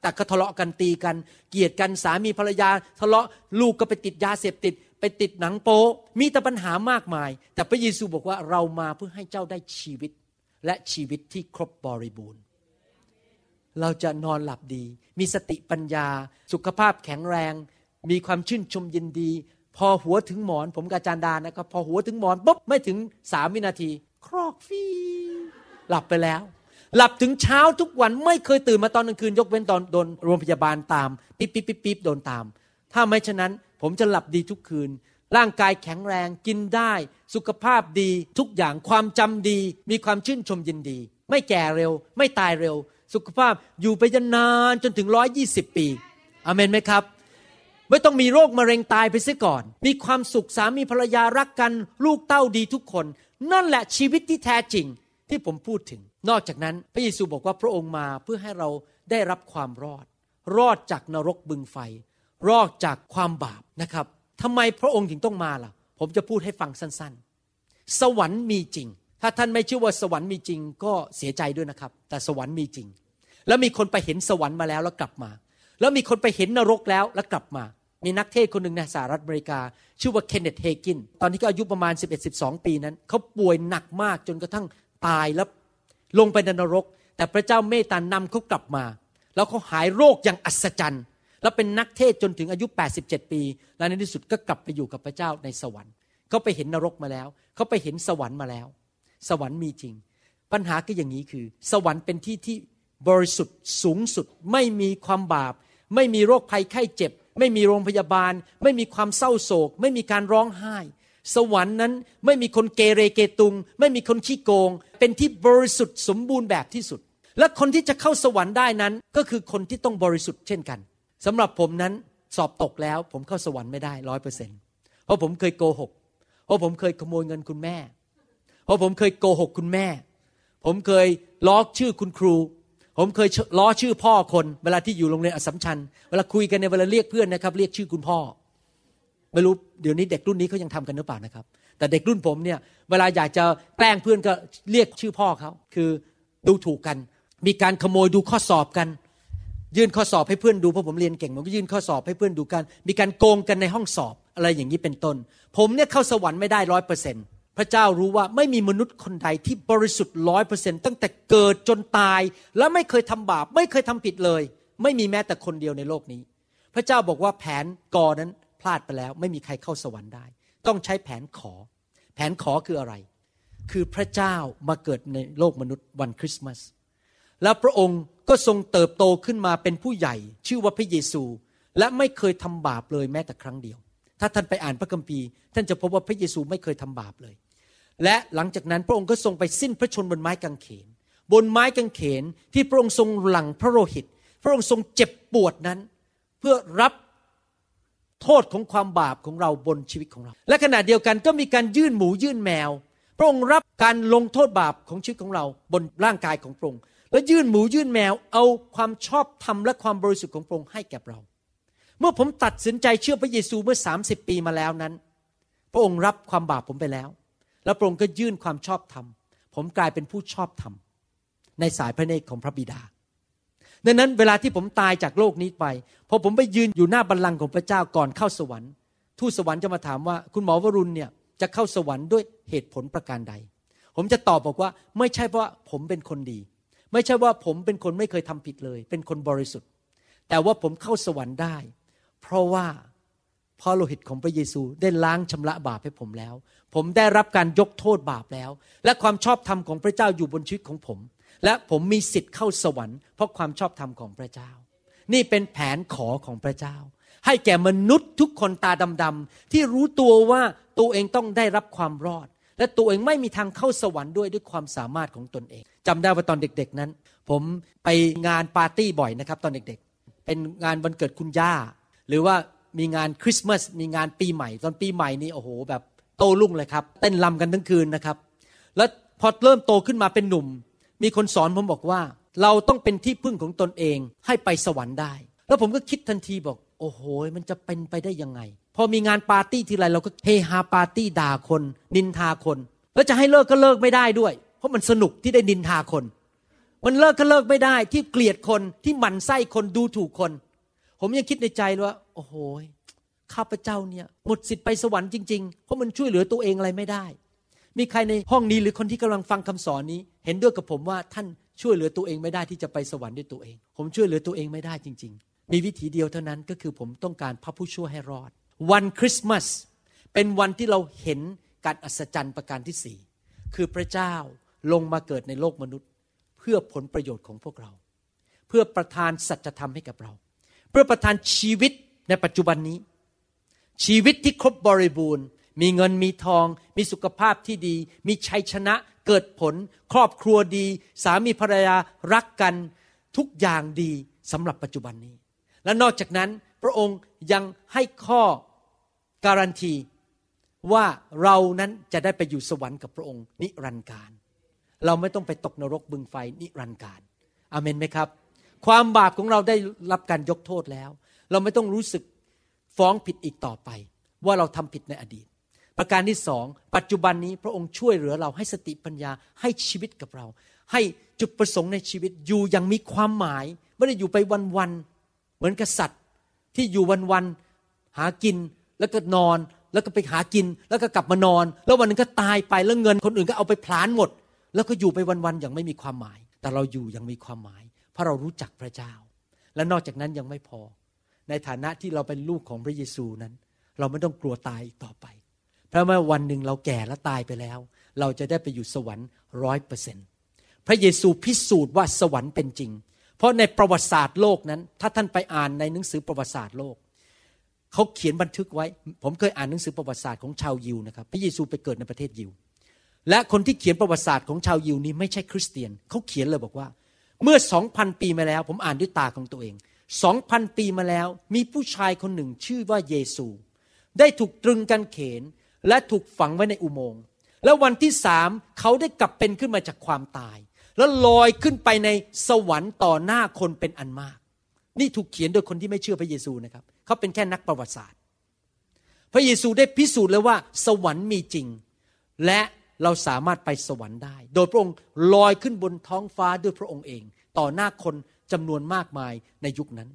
แต่ก็ทะเลาะกันตีกัน เกลียดกันสามีภรรยา ทะเลาะลูกก็ไปติดยาเสพติด ไปติดหนังโป๊มีแต่ปัญหามากมาย แต่พระเยซูบอกว่าเรามาเพื่อให้เจ้าได้ชีวิต และชีวิตที่ครบบริบูรณ์เราจะนอนหลับดี มีสติปัญญา สุขภาพแข็งแรง มีความชื่นชมยินดี พอหัวถึงหมอน ผมกับอาจารดานะครับ พอหัวถึงหมอนปุ๊บไม่ถึงสามวินาที ครอกฟีหลับไปแล้ว หลับถึงเช้าทุกวันไม่เคยตื่นมาตอนกลางคืน ยกเว้นตอนโดนโรงพยาบาลตาม ปิ๊บปิ๊บปิ๊บปิ๊บโดนตาม ถ้าไม่ฉะนั้นผมจะหลับดีทุกคืน ร่างกายแข็งแรงกินได้ สุขภาพดีทุกอย่างความจำดี มีความชื่นชมยินดี ไม่แก่เร็ว ไม่ตายเร็ว สุขภาพอยู่ไปจนนานจนถึงร้อยยี่สิบปีอเมนไหมครับ ไม่ต้องมีโรคมะเร็งตายไปเสียก่อน มีความสุขสามีภรรยารักกันลูกเต้าดีทุกคน นั่นแหละชีวิตที่แท้จริงที่ผมพูดถึง นอกจากนั้นพระเยซูบอกว่าพระองค์มาเพื่อให้เราได้รับความรอด รอดจากนรกบึงไฟ รอดจากความบาปนะครับทำไมพระองค์ถึงต้องมาล่ะ ผมจะพูดให้ฟังสั้นๆ สวรรค์มีจริง ถ้าท่านไม่เชื่อว่าสวรรค์มีจริงก็เสียใจด้วยนะครับ แต่สวรรค์มีจริง แล้วมีคนไปเห็นสวรรค์มาแล้วแล้วกลับมา แล้วมีคนไปเห็นนรกแล้วแล้วกลับมา มีนักเทศคนหนึ่งในสหรัฐอเมริกา ชื่อว่าเคนเนตเฮกิน ตอนนี้ก็อายุประมาณ 11-12 ปีนั้น เขาป่วยหนักมากจนกระทั่งตายแล้วลงไปในนรก แต่พระเจ้าเมตตานำเขากลับมา แล้วเขาหายโรคอย่างอัศจรรย์ แล้วเป็นนักเทศจนถึงอายุ 87 ปี และในที่สุดก็กลับไปอยู่กับพระเจ้าในสวรรค์ เขาไปเห็นนรกมาแล้ว เขาไปเห็นสวรรค์มาแล้ว สวรรค์มีจริง ปัญหาก็อย่างนี้คือ สวรรค์เป็นที่ที่บริสุทธิ์สูงสุด ไม่มีความบาป ไม่มีโรคภัยไข้เจ็บ ไม่มีโรงพยาบาล ไม่มีความเศร้าโศก ไม่มีการร้องไห้ สวรรค์นั้นไม่มีคนเกเรเกตุง ไม่มีคนขี้โกง เป็นที่บริสุทธิ์สมบูรณ์แบบที่สุด และคนที่จะเข้าสวรรค์ได้นั้น ก็คือคนที่ต้องบริสุทธิ์เช่นกันสำหรับผมนั้นสอบตกแล้ว ผมเข้าสวรรค์ไม่ได้ร้อยเปอร์เซ็นต์เพราะผมเคยโกหก เพราะผมเคยขโมยเงินคุณแม่ เพราะผมเคยโกหกคุณแม่ ผมเคยล้อชื่อคุณครู ผมเคยล้อชื่อพ่อคนเวลาที่อยู่โรงเรียนอสมชัญเวลาคุยกันในเวลาเรียกเพื่อนนะครับ เรียกชื่อคุณพ่อ ไม่รู้เดี๋ยวนี้เด็กรุ่นนี้เขายังทำกันหรือเปล่านะครับ แต่เด็กรุ่นผมเนี่ยเวลาอยากจะแกล้งเพื่อนก็เรียกชื่อพ่อเขาคือดูถูกกัน มีการขโมยดูข้อสอบกัน ยื่นข้อสอบให้เพื่อนดูเพราะผมเรียนเก่งผมก็ยื่นข้อสอบให้เพื่อนดูกัน มีการโกงกันในห้องสอบอะไรอย่างนี้เป็นต้น ผมเนี่ยเข้าสวรรค์ไม่ได้ร้อยเปอร์เซ็นต์ ระเจ้ารู้ว่าไม่มีมนุษย์คนใดที่บริสุทธิ์ร้อยเปอร์เซ็นต์ตั้งแต่เกิดจนตาย และไม่เคยทำบาป ไม่เคยทำผิดเลย ไม่มีแม้แต่คนเดียวในโลกนี้ พระเจ้าบอกว่าแผนกอนั้นพลาดไปแล้ว ไม่มีใครเข้าสวรรค์ได้ ต้องใช้แผนขอ แผนขอคืออะไร คือพระเจ้ามาเกิดในโลกมนุษย์วันคริสต์มาสแล้วพระองค์ก็ทรงเติบโตขึ้นมาเป็นผู้ใหญ่ ชื่อว่าพระเยซู และไม่เคยทำบาปเลยแม้แต่ครั้งเดียว ถ้าท่านไปอ่านพระคัมภีร์ ท่านจะพบว่าพระเยซูไม่เคยทำบาปเลย และหลังจากนั้นพระองค์ก็ทรงไปสิ้นพระชนบนไม้กางเขน บนไม้กางเขนที่พระองค์ทรงหลังพระโลหิต พระองค์ทรงเจ็บปวดนั้น เพื่อรับโทษของความบาปของเราบนชีวิตของเรา และขณะเดียวกันก็มีการยื่นหมูยื่นแมว พระองค์รับการลงโทษบาปของชีวิตของเราบนร่างกายของพระองค์และยื่นหมูยื่นแมวเอาความชอบธรรมและความบริสุทธิ์ของพระองค์ให้แก่เรา เมื่อผมตัดสินใจเชื่อพระเยซูเมื่อ 30 ปีมาแล้วนั้น พระองค์รับความบาปผมไปแล้ว แล้วพระองค์ก็ยื่นความชอบธรรม ผมกลายเป็นผู้ชอบธรรม ในสายพระเนตรของพระบิดา ดังนั้นเวลาที่ผมตายจากโลกนี้ไป พอผมไปยืนอยู่หน้าบัลลังก์ของพระเจ้าก่อนเข้าสวรรค์ ทูตสวรรค์จะมาถามว่าคุณหมอวรุณเนี่ยจะเข้าสวรรค์ด้วยเหตุผลประการใด ผมจะตอบบอกว่าไม่ใช่เพราะผมเป็นคนดี ไม่ใช่ว่าผมเป็นคนไม่เคยทำผิดเลย เป็นคนบริสุทธิ์ แต่ว่าผมเข้าสวรรค์ได้ เพราะว่า พระโลหิตของพระเยซูได้ล้างชำระบาปให้ผมแล้ว ผมได้รับการยกโทษบาปแล้ว และความชอบธรรมของพระเจ้าอยู่บนชีวิตของผม และผมมีสิทธิ์เข้าสวรรค์เพราะความชอบธรรมของพระเจ้า นี่เป็นแผนขอของพระเจ้า ให้แก่มนุษย์ทุกคนตาดำๆที่รู้ตัวว่าตัวเองต้องได้รับความรอด และตัวเองไม่มีทางเข้าสวรรค์ด้วยด้วยความสามารถของตนเองจำได้ว่าตอนเด็ก ๆนั้น ผมไปงานปาร์ตี้บ่อยนะครับ ตอนเด็กๆ เป็นงานวันเกิดคุณย่า หรือว่า มีงานคริสต์มาสมีงานปีใหม่ ตอนปีใหม่นี่โอ้โห แบบโตลุ่งเลยครับ เต้นลำกันทั้งคืนนะครับ แล้วพอเริ่มโตขึ้นมาเป็นหนุ่ม มีคนสอนผมบอกว่า เราต้องเป็นที่พึ่งของตนเองให้ไปสวรรค์ได้ แล้วผมก็คิดทันทีบอก โอ้โห มันจะเป็นไปได้ยังไง พอมีงานปาร์ตี้ทีไรเราก็เฮฮาปาร์ตี้ด่าคน นินทาคน แล้วจะให้เลิกก็เลิกไม่ได้ด้วย เพราะมันสนุกที่ได้นินทาคน มันเลิกก็เลิกไม่ได้ ที่เกลียดคนที่หมั่นไส้คนดูถูกคน ผมยังคิดในใจเลยว่า โอ้โหข้าพเจ้าเนี่ยหมดสิทธิ์ไปสวรรค์จริง ๆ เพราะมันช่วยเหลือตัวเองอะไรไม่ได้ มีใครในห้องนี้หรือคนที่กำลังฟังคำสอนนี้ เห็นด้วยกับผมว่าท่านช่วยเหลือตัวเองไม่ได้ที่จะไปสวรรค์ด้วยตัวเอง ผมช่วยเหลือตัวเองไม่ได้จริง ๆ มีวิธีเดียวเท่านั้นก็คือผมต้องการพระผู้ช่วยให้รอด วันคริสต์มาสเป็นวันที่เราเห็นการอัศจรรย์ประการที่สี่คือพระเจ้าลงมาเกิดในโลกมนุษย์ เพื่อผลประโยชน์ของพวกเรา เพื่อประทานสัจธรรมให้กับเรา เพื่อประทานชีวิตในปัจจุบันนี้ ชีวิตที่ครบบริบูรณ์ มีเงินมีทอง มีสุขภาพที่ดี มีชัยชนะเกิดผล ครอบครัวดี สามีภรรยารักกันทุกอย่างดีสำหรับปัจจุบันนี้ และนอกจากนั้นพระองค์ยังให้ข้อการันตีว่าเรานั้นจะได้ไปอยู่สวรรค์กับพระองค์นิรันดร์การ เราไม่ต้องไปตกนรกบึงไฟนิรันดร์การ อเมนไหมครับ ความบาปของเราได้รับการยกโทษแล้ว เราไม่ต้องรู้สึกฟ้องผิดอีกต่อไป ว่าเราทำผิดในอดีต ประการที่สองปัจจุบันนี้พระองค์ช่วยเหลือเราให้สติปัญญาให้ชีวิตกับเรา ให้จุดประสงค์ในชีวิตอยู่อย่างมีความหมาย ไม่ได้อยู่ไปวันๆเหมือนกษัตริย์ที่อยู่วันๆหากินแล้วก็นอนแล้วก็ไปหากินแล้วก็กลับมานอน แล้ววันนึงก็ตายไปแล้วเงินคนอื่นก็เอาไปพลานหมด แล้วก็อยู่ไปวันๆอย่างไม่มีความหมาย แต่เราอยู่อย่างมีความหมาย ราะเรารู้จักพระเจ้า และนอกจากนั้นยังไม่พอ ในฐานะที่เราเป็นลูกของพระเยซูนั้น เราไม่ต้องกลัวตายอีกต่อไป เพราะว่าวันหนึ่งเราแก่และตายไปแล้ว เราจะได้ไปอยู่สวรรค์ร้อยเปอร์เซ็นต์พระเยซูพิสูจน์ว่าสวรรค์เป็นจริง เพราะในประวัติศาสตร์โลกนั้น ถ้าท่านไปอ่านในหนังสือประวัติศาสตร์โลกเขาเขียนบันทึกไว้ ผมเคยอ่านหนังสือประวัติศาสตร์ของชาวยิวนะครับ พระเยซูไปเกิดในประเทศยิว และคนที่เขียนประวัติศาสตร์ของชาวยิวนี้ไม่ใช่คริสเตียน เขาเขียนเลยบอกว่า เมื่อสองพันปีมาแล้ว ผมอ่านด้วยตาของตัวเองสองพันปีมาแล้ว มีผู้ชายคนหนึ่งชื่อว่าเยซู ได้ถูกตรึงกันเขน และถูกฝังไว้ในอุโมงค์แล้ววันที่สามเขาได้กลับเป็นขึ้นมาจากความตาย แล้วลอยขึ้นไปในสวรรค์ต่อหน้าคนเป็นอันมาก นี่ถูกเขียนโดยคนที่ไม่เชื่อพระเยซูนะครับ เขาเป็นแค่นักประวัติศาสตร์ พระเยซูได้พิสูจน์แล้วว่า สวรรค์มีจริง และ เราสามารถไปสวรรค์ได้ โดยพระองค์ลอยขึ้นบนท้องฟ้าด้วยพระองค์เอง ต่อหน้าคนจำนวนมากมายในยุคนั้น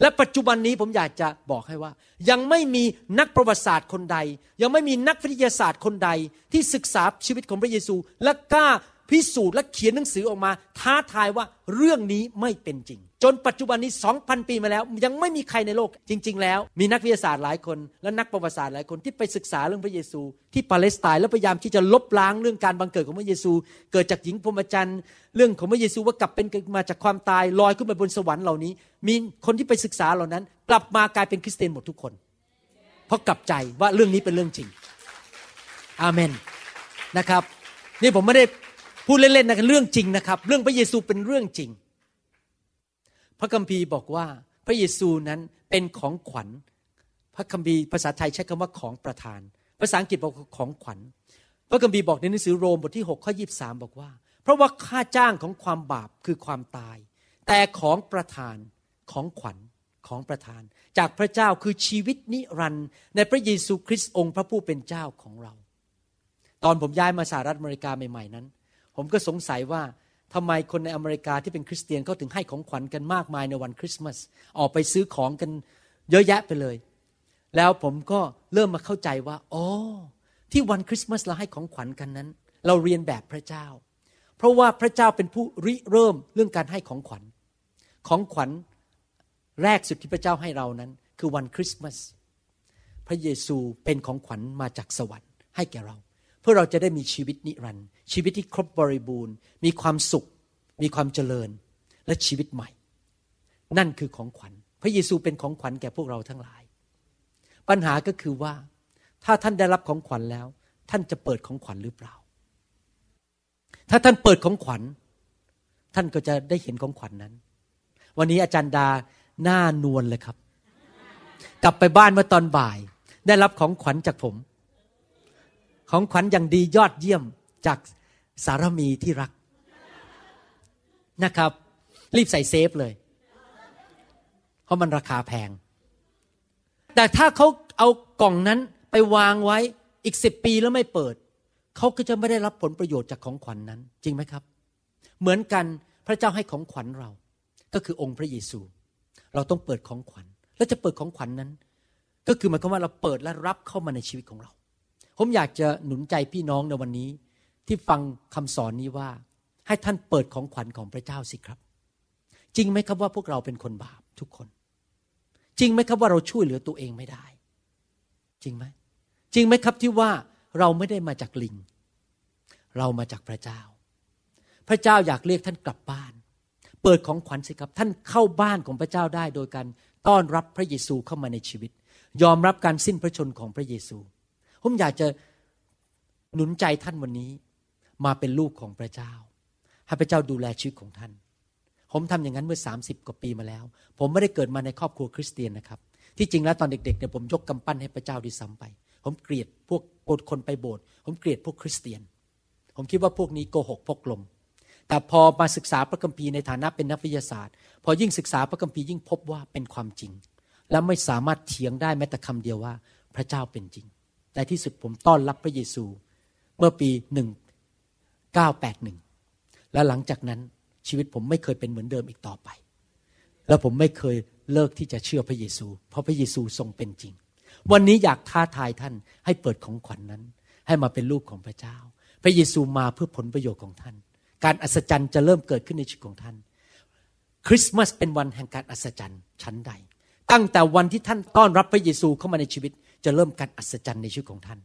และปัจจุบันนี้ผมอยากจะบอกให้ว่า ยังไม่มีนักประวัติศาสตร์คนใด ยังไม่มีนักวิทยาศาสตร์คนใดที่ศึกษาชีวิตของพระเยซู และกล้า พิสูจน์และเขียนหนังสือออกมา ท้าทายว่าเรื่องนี้ไม่เป็นจริง จนปัจจุบันนี้ 2,000 ปีมาแล้ว ยังไม่มีใครในโลกจริง ๆ แล้ว มีนักวิทยาศาสตร์หลายคน และนักประวัติศาสตร์หลายคนที่ไปศึกษาเรื่องพระเยซูที่ปาเลสไตน์แล้วพยายามที่จะลบล้างเรื่องการบังเกิดของพระเยซู เกิดจากหญิงพรหมจรรย์เรื่องของพระเยซูว่ากลับเป็นมาจากความตายลอยขึ้นไปบนสวรรค์เหล่านี้ มีคนที่ไปศึกษาเหล่านั้น กลับมากลายเป็นคริสเตียนหมดทุกคน เพราะกลับใจว่าเรื่องนี้เป็นเรื่องจริงอาเมนนะครับนี่ผมไม่ได้ พูดเล่นๆนะเรื่องจริงนะครับ เรื่องพระเยซูเป็นเรื่องจริง พระคัมภีร์บอกว่าพระเยซูนั้นเป็นของขวัญ พระคัมภีร์ภาษาไทยใช้คำว่าของประทาน ภาษาอังกฤษบอกของขวัญ พระคัมภีร์บอกในหนังสือโรมบทที่6ข้อ23 บอกว่า เพราะว่าค่าจ้างของความบาปคือความตาย แต่ของประทานของขวัญของประทาน จากพระเจ้าคือชีวิตนิรันดร์ในพระเยซูคริสต์องค์พระผู้เป็นเจ้าของเรา ตอนผมย้ายมาสหรัฐอเมริกาใหม่ๆนั้น ผมก็สงสัยว่าทำไมคนในอเมริกาที่เป็นคริสเตียนเขาถึงให้ของขวัญกันมากมายในวันคริสต์มาสออกไปซื้อของกันเยอะแยะไปเลย แล้วผมก็เริ่มมาเข้าใจว่าอ๋อที่วันคริสต์มาสเราให้ของขวัญกันนั้น เราเรียนแบบพระเจ้า เพราะว่าพระเจ้าเป็นผู้ริเริ่มเรื่องการให้ของขวัญ ของขวัญแรกสุดที่พระเจ้าให้เรานั้น คือวันคริสต์มาสพระเยซูเป็นของขวัญมาจากสวรรค์ให้แก่เรา เพื่อเราจะได้มีชีวิตนิรันดร์ ชีวิตที่ครบบริบูรณ์ มีความสุข มีความเจริญและชีวิตใหม่ นั่นคือของขวัญ พระเยซูเป็นของขวัญแก่พวกเราทั้งหลาย ปัญหาก็คือว่า ถ้าท่านได้รับของขวัญแล้ว ท่านจะเปิดของขวัญหรือเปล่า ถ้าท่านเปิดของขวัญ ท่านก็จะได้เห็นของขวัญนนั้น วันนี้อาจารย์ดาหน้านวลเลยครับ กลับไปบ้านเมื่อตอนบ่าย ได้รับของขวัญจากผม ของขวัญอย่างดียอดเยี่ยมจาก สารมีที่รักนะครับ รีบใส่เซฟเลย เพราะมันราคาแพง แต่ถ้าเขาเอากล่องนั้นไปวางไว้อีกสิบปีแล้วไม่เปิด เขาก็จะไม่ได้รับผลประโยชน์จากของขวัญนนั้น จริงไหมครับ เหมือนกันพระเจ้าให้ของขวัญเรา ก็คือองค์พระเยซู เราต้องเปิดของขวัญ แล้วจะเปิดของขวัญนนั้น ก็คือหมายความว่าเราเปิดและรับเข้ามาในชีวิตของเรา ผมอยากจะหนุนใจพี่น้องในวันนี้ ที่ฟังคำสอนนี้ว่า ให้ท่านเปิดของขวัญของพระเจ้าสิครับ จริงไหมครับว่าพวกเราเป็นคนบาปทุกคน จริงไหมครับว่าเราช่วยเหลือตัวเองไม่ได้ จริงไหมจริงไหมครับที่ว่าเราไม่ได้มาจากลิง เรามาจากพระเจ้า พระเจ้าอยากเรียกท่านกลับบ้าน เปิดของขวัญสิครับ ท่านเข้าบ้านของพระเจ้าได้โดยการต้อนรับพระเยซูเข้ามาในชีวิต ยอมรับการสิ้นพระชนของพระเยซู ผมอยากจะหนุนใจท่านวันนี้ มาเป็นลูกของพระเจ้า ให้พระเจ้าดูแลชีวิตของท่าน ผมทำอย่างนั้นเมื่อ 30 กว่าปีมาแล้ว ผมไม่ได้เกิดมาในครอบครัวคริสเตียนนะครับ ที่จริงแล้วตอนเด็กๆเนี่ยผมยกกำปั้นให้พระเจ้าดีซ้ำไป ผมเกลียดพวกคนไปโบสถ์ผมเกลียดพวกคริสเตียน ผมคิดว่าพวกนี้โกหกพกลม แต่พอมาศึกษาพระคัมภีร์ในฐานะเป็นนักวิทยาศาสตร์ พอยิ่งศึกษาพระคัมภีร์ยิ่งพบว่าเป็นความจริง และไม่สามารถเถียงได้แม้แต่คำเดียวว่าพระเจ้าเป็นจริงในที่สุดผมต้อนรับพระเยซูเมื่อปี หนึ่งเก้าแปดหนึ่งและหลังจากนั้นชีวิตผมไม่เคยเป็นเหมือนเดิมอีกต่อไป แล้วผมไม่เคยเลิกที่จะเชื่อพระเยซู เพราะพระเยซูทรงเป็นจริง วันนี้อยากท้าทายท่านให้เปิดของขวัญนนั้น ให้มาเป็นลูกของพระเจ้า พระเยซูมาเพื่อผลประโยชน์ของท่าน การอัศจรรย์จะเริ่มเกิดขึ้นในชีวิตของท่าน คริสต์มาสเป็นวันแห่งการอัศจรรย์ชั้นใด ตั้งแต่วันที่ท่านต้อนรับพระเยซูเข้ามาในชีวิต จะเริ่มการอัศจรรย์ในชีวิตของท่าน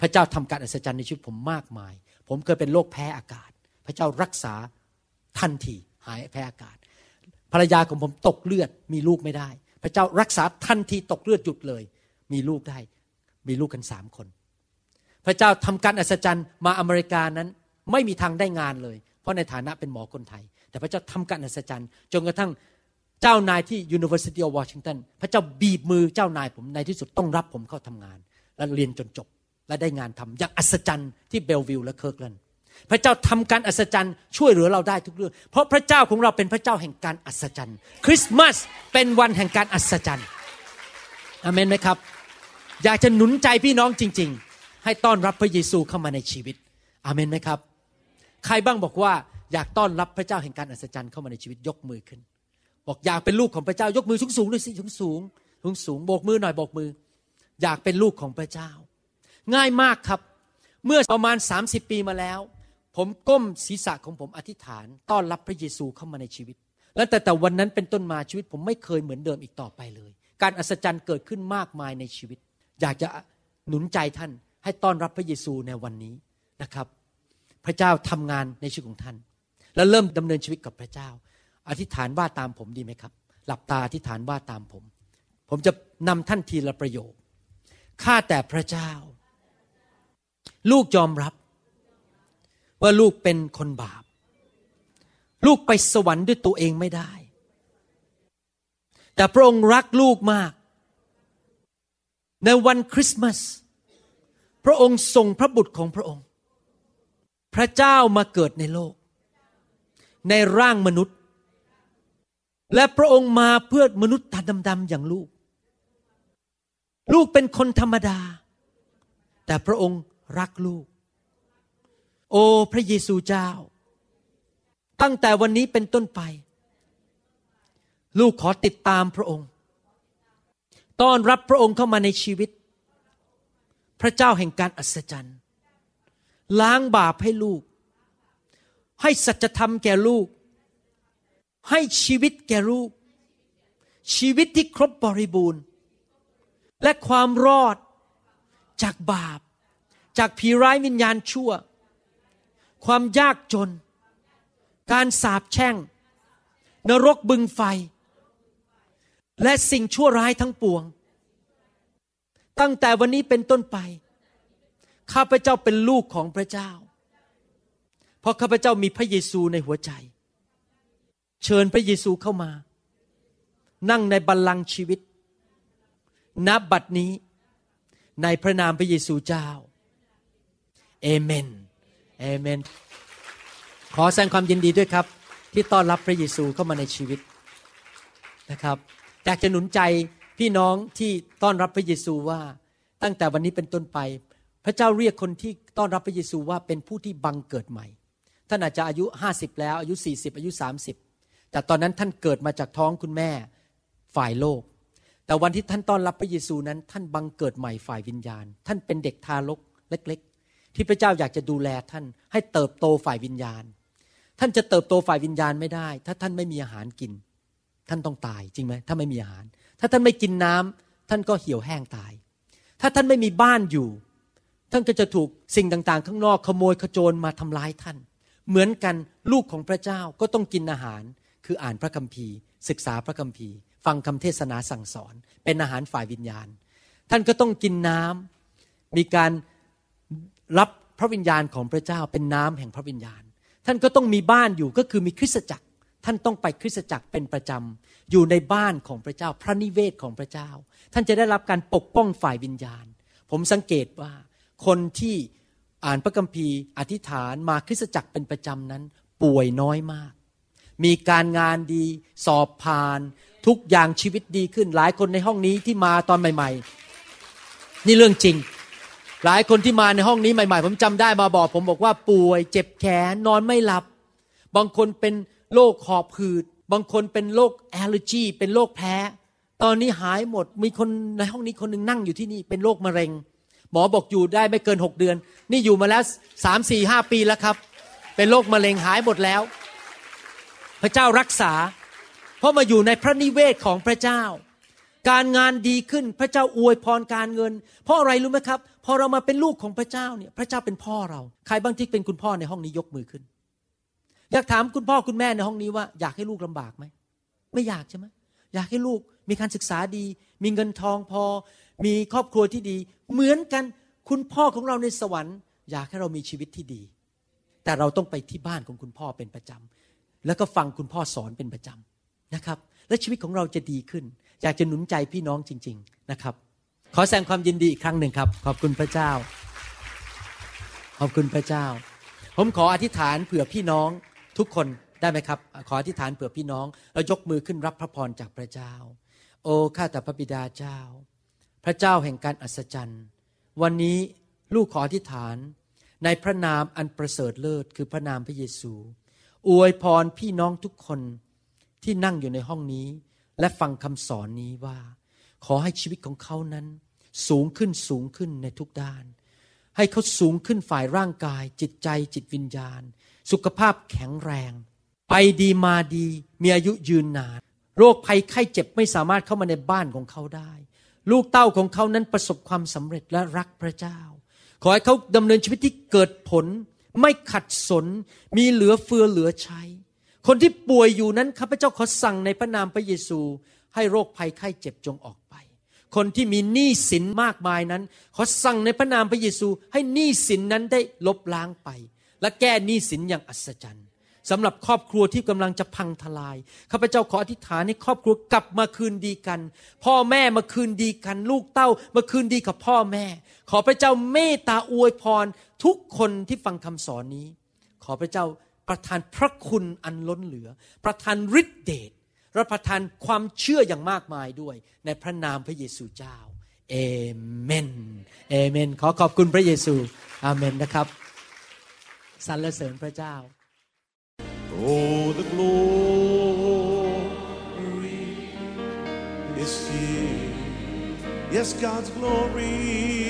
พระเจ้าทำการอัศจรรย์ในชีวิตผมมากมาย ผมเคยเป็นโรคแพ้อากาศ พระเจ้ารักษาทันทีหายแพ้อากาศ ภรรยาของผมตกเลือดมีลูกไม่ได้ พระเจ้ารักษาทันทีตกเลือดหยุดเลย มีลูกได้ มีลูกกันสามคน พระเจ้าทำการอัศจรรย์มาอเมริกานั้นไม่มีทางได้งานเลย เพราะในฐานะเป็นหมอคนไทย แต่พระเจ้าทำการอัศจรรย์จนกระทั่งเจ้านายที่ University of Washington พระเจ้าบีบมือเจ้านายผมในที่สุดต้องรับผมเข้าทำงาน และเรียนจนจบ และได้งานทำอย่างอัศจรรย์ที่เบลวิลและเคิร์กแลนด์พระเจ้าทำการอัศจรรย์ช่วยเหลือเราได้ทุกเรื่อง เพราะพระเจ้าของเราเป็นพระเจ้าแห่งการอัศจรรย์ คริสต์มาสเป็นวันแห่งการอัศจรรย์อเมนไหมครับ อยากจะหนุนใจพี่น้องจริง ๆ ให้ต้อนรับพระเยซูเข้ามาในชีวิตอเมนไหมครับ ใครบ้างบอกว่าอยากต้อนรับพระเจ้าแห่งการอัศจรรย์เข้ามาในชีวิตยกมือขึ้น บอกอยากเป็นลูกของพระเจ้ายกมือสูงสูงด้วยสิสูงสูงสูงสูงโบกมือหน่อยโบกมือ อยากเป็นลูกของพระเจ้า ง่ายมากครับ เมื่อประมาณ 30 ปีมาแล้ว ผมก้มศีรษะของผมอธิษฐาน ต้อนรับพระเยซูเข้ามาในชีวิต และแต่แต่วันนั้นเป็นต้นมาชีวิต ผมไม่เคยเหมือนเดิมอีกต่อไปเลย การอัศจรรย์เกิดขึ้นมากมายในชีวิต อยากจะหนุนใจท่านให้ต้อนรับพระเยซูในวันนี้นะครับ พระเจ้าทำงานในชีวิตของท่าน แล้วเริ่มดำเนินชีวิตกับพระเจ้า อธิษฐานว่าตามผมดีไหมครับ หลับตาอธิษฐานว่าตามผม ผมจะนำท่านทีละประโยคข้าแต่พระเจ้า ลูกยอมรับ ว่าลูกเป็นคนบาป ลูกไปสวรรค์ด้วยตัวเองไม่ได้ แต่พระองค์รักลูกมาก ในวันคริสต์มาส พระองค์ส่งพระบุตรของพระองค์ พระเจ้ามาเกิดในโลก ในร่างมนุษย์ และพระองค์มาเพื่อมนุษย์ตาดำๆอย่างลูก ลูกเป็นคนธรรมดา แต่พระองค์ รักลูก โอ้พระเยซูเจ้า ตั้งแต่วันนี้เป็นต้นไป ลูกขอติดตามพระองค์ ต้อนรับพระองค์เข้ามาในชีวิต พระเจ้าแห่งการอัศจรรย์ ล้างบาปให้ลูก ให้สัจธรรมแก่ลูก ให้ชีวิตแก่ลูก ชีวิตที่ครบบริบูรณ์ และความรอดจากบาป จากผีร้ายวิญญาณชั่ว ความยากจน การสาปแช่ง นรกบึงไฟ และสิ่งชั่วร้ายทั้งปวง ตั้งแต่วันนี้เป็นต้นไป ข้าพเจ้าเป็นลูกของพระเจ้า เพราะข้าพเจ้ามีพระเยซูในหัวใจ เชิญพระเยซูเข้ามา นั่งในบัลลังก์ชีวิตนับบัดนี้ในพระนามพระเยซูเจ้า เอเมนเอเมน ขอแสดงความยินดีด้วยครับ ที่ต้อนรับพระเยซูเข้ามาในชีวิตนะครับอยากจะหนุนใจพี่น้องที่ต้อนรับพระเยซูว่าตั้งแต่วันนี้เป็นต้นไป พระเจ้าเรียกคนที่ต้อนรับพระเยซูว่าเป็นผู้ที่บังเกิดใหม่ ท่านอาจจะอายุ 50 แล้วอายุ 40 อายุ 30 แต่ตอนนั้นท่านเกิดมาจากท้องคุณแม่ฝ่ายโลก แต่วันที่ท่านต้อนรับพระเยซูนั้น ท่านบังเกิดใหม่ฝ่ายวิญญาณ ท่านเป็นเด็กทารกเล็ก ที่พระเจ้าอยากจะดูแลท่าน ให้เติบโตฝ่ายวิญญาณ ท่านจะเติบโตฝ่ายวิญญาณไม่ได้ ถ้าท่านไม่มีอาหารกิน ท่านต้องตายจริงไหมถ้าไม่มีอาหาร ถ้าท่านไม่กินน้ำท่านก็เหี่ยวแห้งตาย ถ้าท่านไม่มีบ้านอยู่ ท่านก็จะถูกสิ่งต่างๆ ข้างนอกขโมยขโจรมาทำร้ายท่าน เหมือนกันลูกของพระเจ้าก็ต้องกินอาหาร คืออ่านพระคัมภีร์ ศึกษาพระคัมภีร์ ฟังคำเทศนาสั่งสอน เป็นอาหารฝ่ายวิญญาณ ท่านก็ต้องกินน้ำมีการ รับพระวิญญาณของพระเจ้าเป็นน้ำแห่งพระวิญญาณ ท่านก็ต้องมีบ้านอยู่ก็คือมีคริสตจักร ท่านต้องไปคริสตจักรเป็นประจำอยู่ในบ้านของพระเจ้า พระนิเวศของพระเจ้า ท่านจะได้รับการปกป้องฝ่ายวิญญาณ ผมสังเกตว่าคนที่อ่านพระคัมภีร์ อธิษฐานมาคริสตจักรเป็นประจำนั้น ป่วยน้อยมาก มีการงานดีสอบผ่าน ทุกอย่างชีวิตดีขึ้นหลายคนในห้องนี้ที่มาตอนใหม่ ๆ นี่เรื่องจริง หลายคนที่มาในห้องนี้ใหม่ๆ ผมจำได้มาบอก ผมบอกว่าป่วย เจ็บแขนนอนไม่หลับ บางคนเป็นโรคหอบหืด บางคนเป็นโรค allergy เป็นโรคแพ้ ตอนนี้หายหมดมีคนในห้องนี้คนหนึ่งนั่งอยู่ที่นี่เป็นโรคมะเร็ง หมอบอกอยู่ได้ไม่เกินหกเดือน นี่อยู่มาแล้วสามสี่ห้าปีแล้วครับ เป็นโรคมะเร็งหายหมดแล้ว พระเจ้ารักษา เพราะมาอยู่ในพระนิเวศของพระเจ้า การงานดีขึ้นพระเจ้าอวยพรการเงิน เพราะอะไรรู้ไหมครับ พอเรามาเป็นลูกของพระเจ้าเนี่ยพระเจ้าเป็นพ่อเราใครบ้างที่เป็นคุณพ่อในห้องนี้ยกมือขึ้น อยากถามคุณพ่อคุณแม่ในห้องนี้ว่า อยากให้ลูกลำบากไหมไม่อยากใช่ไหมอยากให้ลูกมีการศึกษาดี มีเงินทองพอ มีครอบครัวที่ดี เหมือนกันคุณพ่อของเราในสวรรค์ อยากให้เรามีชีวิตที่ดี แต่เราต้องไปที่บ้านของคุณพ่อเป็นประจำแล้วก็ฟังคุณพ่อสอนเป็นประจำนะครับ และชีวิตของเราจะดีขึ้น อยากจะหนุนใจพี่น้องจริง ๆนะครับ ขอแสดงความยินดีอีกครั้งหนึ่งครับ ขอบคุณพระเจ้า ขอบคุณพระเจ้า ผมขออธิษฐานเผื่อพี่น้องทุกคนได้ไหมครับ ขออธิษฐานเผื่อพี่น้องแล้วยกมือขึ้นรับพระพรจากพระเจ้า โอ้ข้าแต่พระบิดาเจ้า พระเจ้าแห่งการอัศจรรย์ วันนี้ลูกขออธิษฐานในพระนามอันประเสริฐเลิศคือพระนามพระเยซู อวยพรพี่น้องทุกคนที่นั่งอยู่ในห้องนี้ และฟังคำสอนนี้ว่า ขอให้ชีวิตของเขานั้น สูงขึ้นสูงขึ้นในทุกด้าน ให้เขาสูงขึ้นฝ่ายร่างกาย จิตใจจิตวิญญาณ สุขภาพแข็งแรง ไปดีมาดี มีอายุยืนนาน โรคภัยไข้เจ็บไม่สามารถเข้ามาในบ้านของเขาได้ ลูกเต้าของเขานั้นประสบความสำเร็จและรักพระเจ้า ขอให้เขาดำเนินชีวิตที่เกิดผล ไม่ขัดสน มีเหลือเฟือเหลือใช้ คนที่ป่วยอยู่นั้นข้าพเจ้าขอสั่งในพระนามพระเยซู ให้โรคภัยไข้เจ็บจงออกไป คนที่มีหนี้สินมากมายนั้น ขอสั่งในพระนามพระเยซู ให้หนี้สินนั้นได้ลบล้างไป และแก้หนี้สินอย่างอัศจรรย์สำหรับครอบครัวที่กำลังจะพังทลายข้าพเจ้าขออธิษฐานให้ครอบครัวกลับมาคืนดีกัน พ่อแม่มาคืนดีกัน ลูกเต้ามาคืนดีกับพ่อแม่ ขอพระเจ้าเมตตาอวยพรทุกคนที่ฟังคำสอนนี้ ขอพระเจ้า ประทานพระคุณอันล้นเหลือ ประทานฤทธิเดชและประทานความเชื่ออย่างมากมายด้วย ในพระนามพระเยซูเจ้าเอเมนเอเมน ขอขอบคุณพระเยซูอาเมนนะครับสรรเสริญพระเจ้า Oh, the glory is here. Yes, God's glory.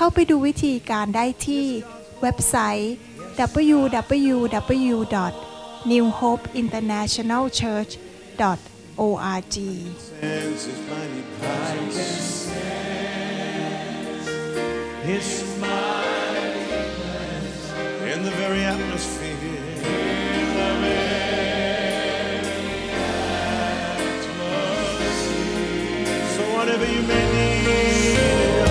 เข้าไปดูวิธีการได้ที่เว็บไซต์ www.newhopeinternationalchurch.org His mighty presence. His mighty presence in the very atmosphere. So whatever you may need,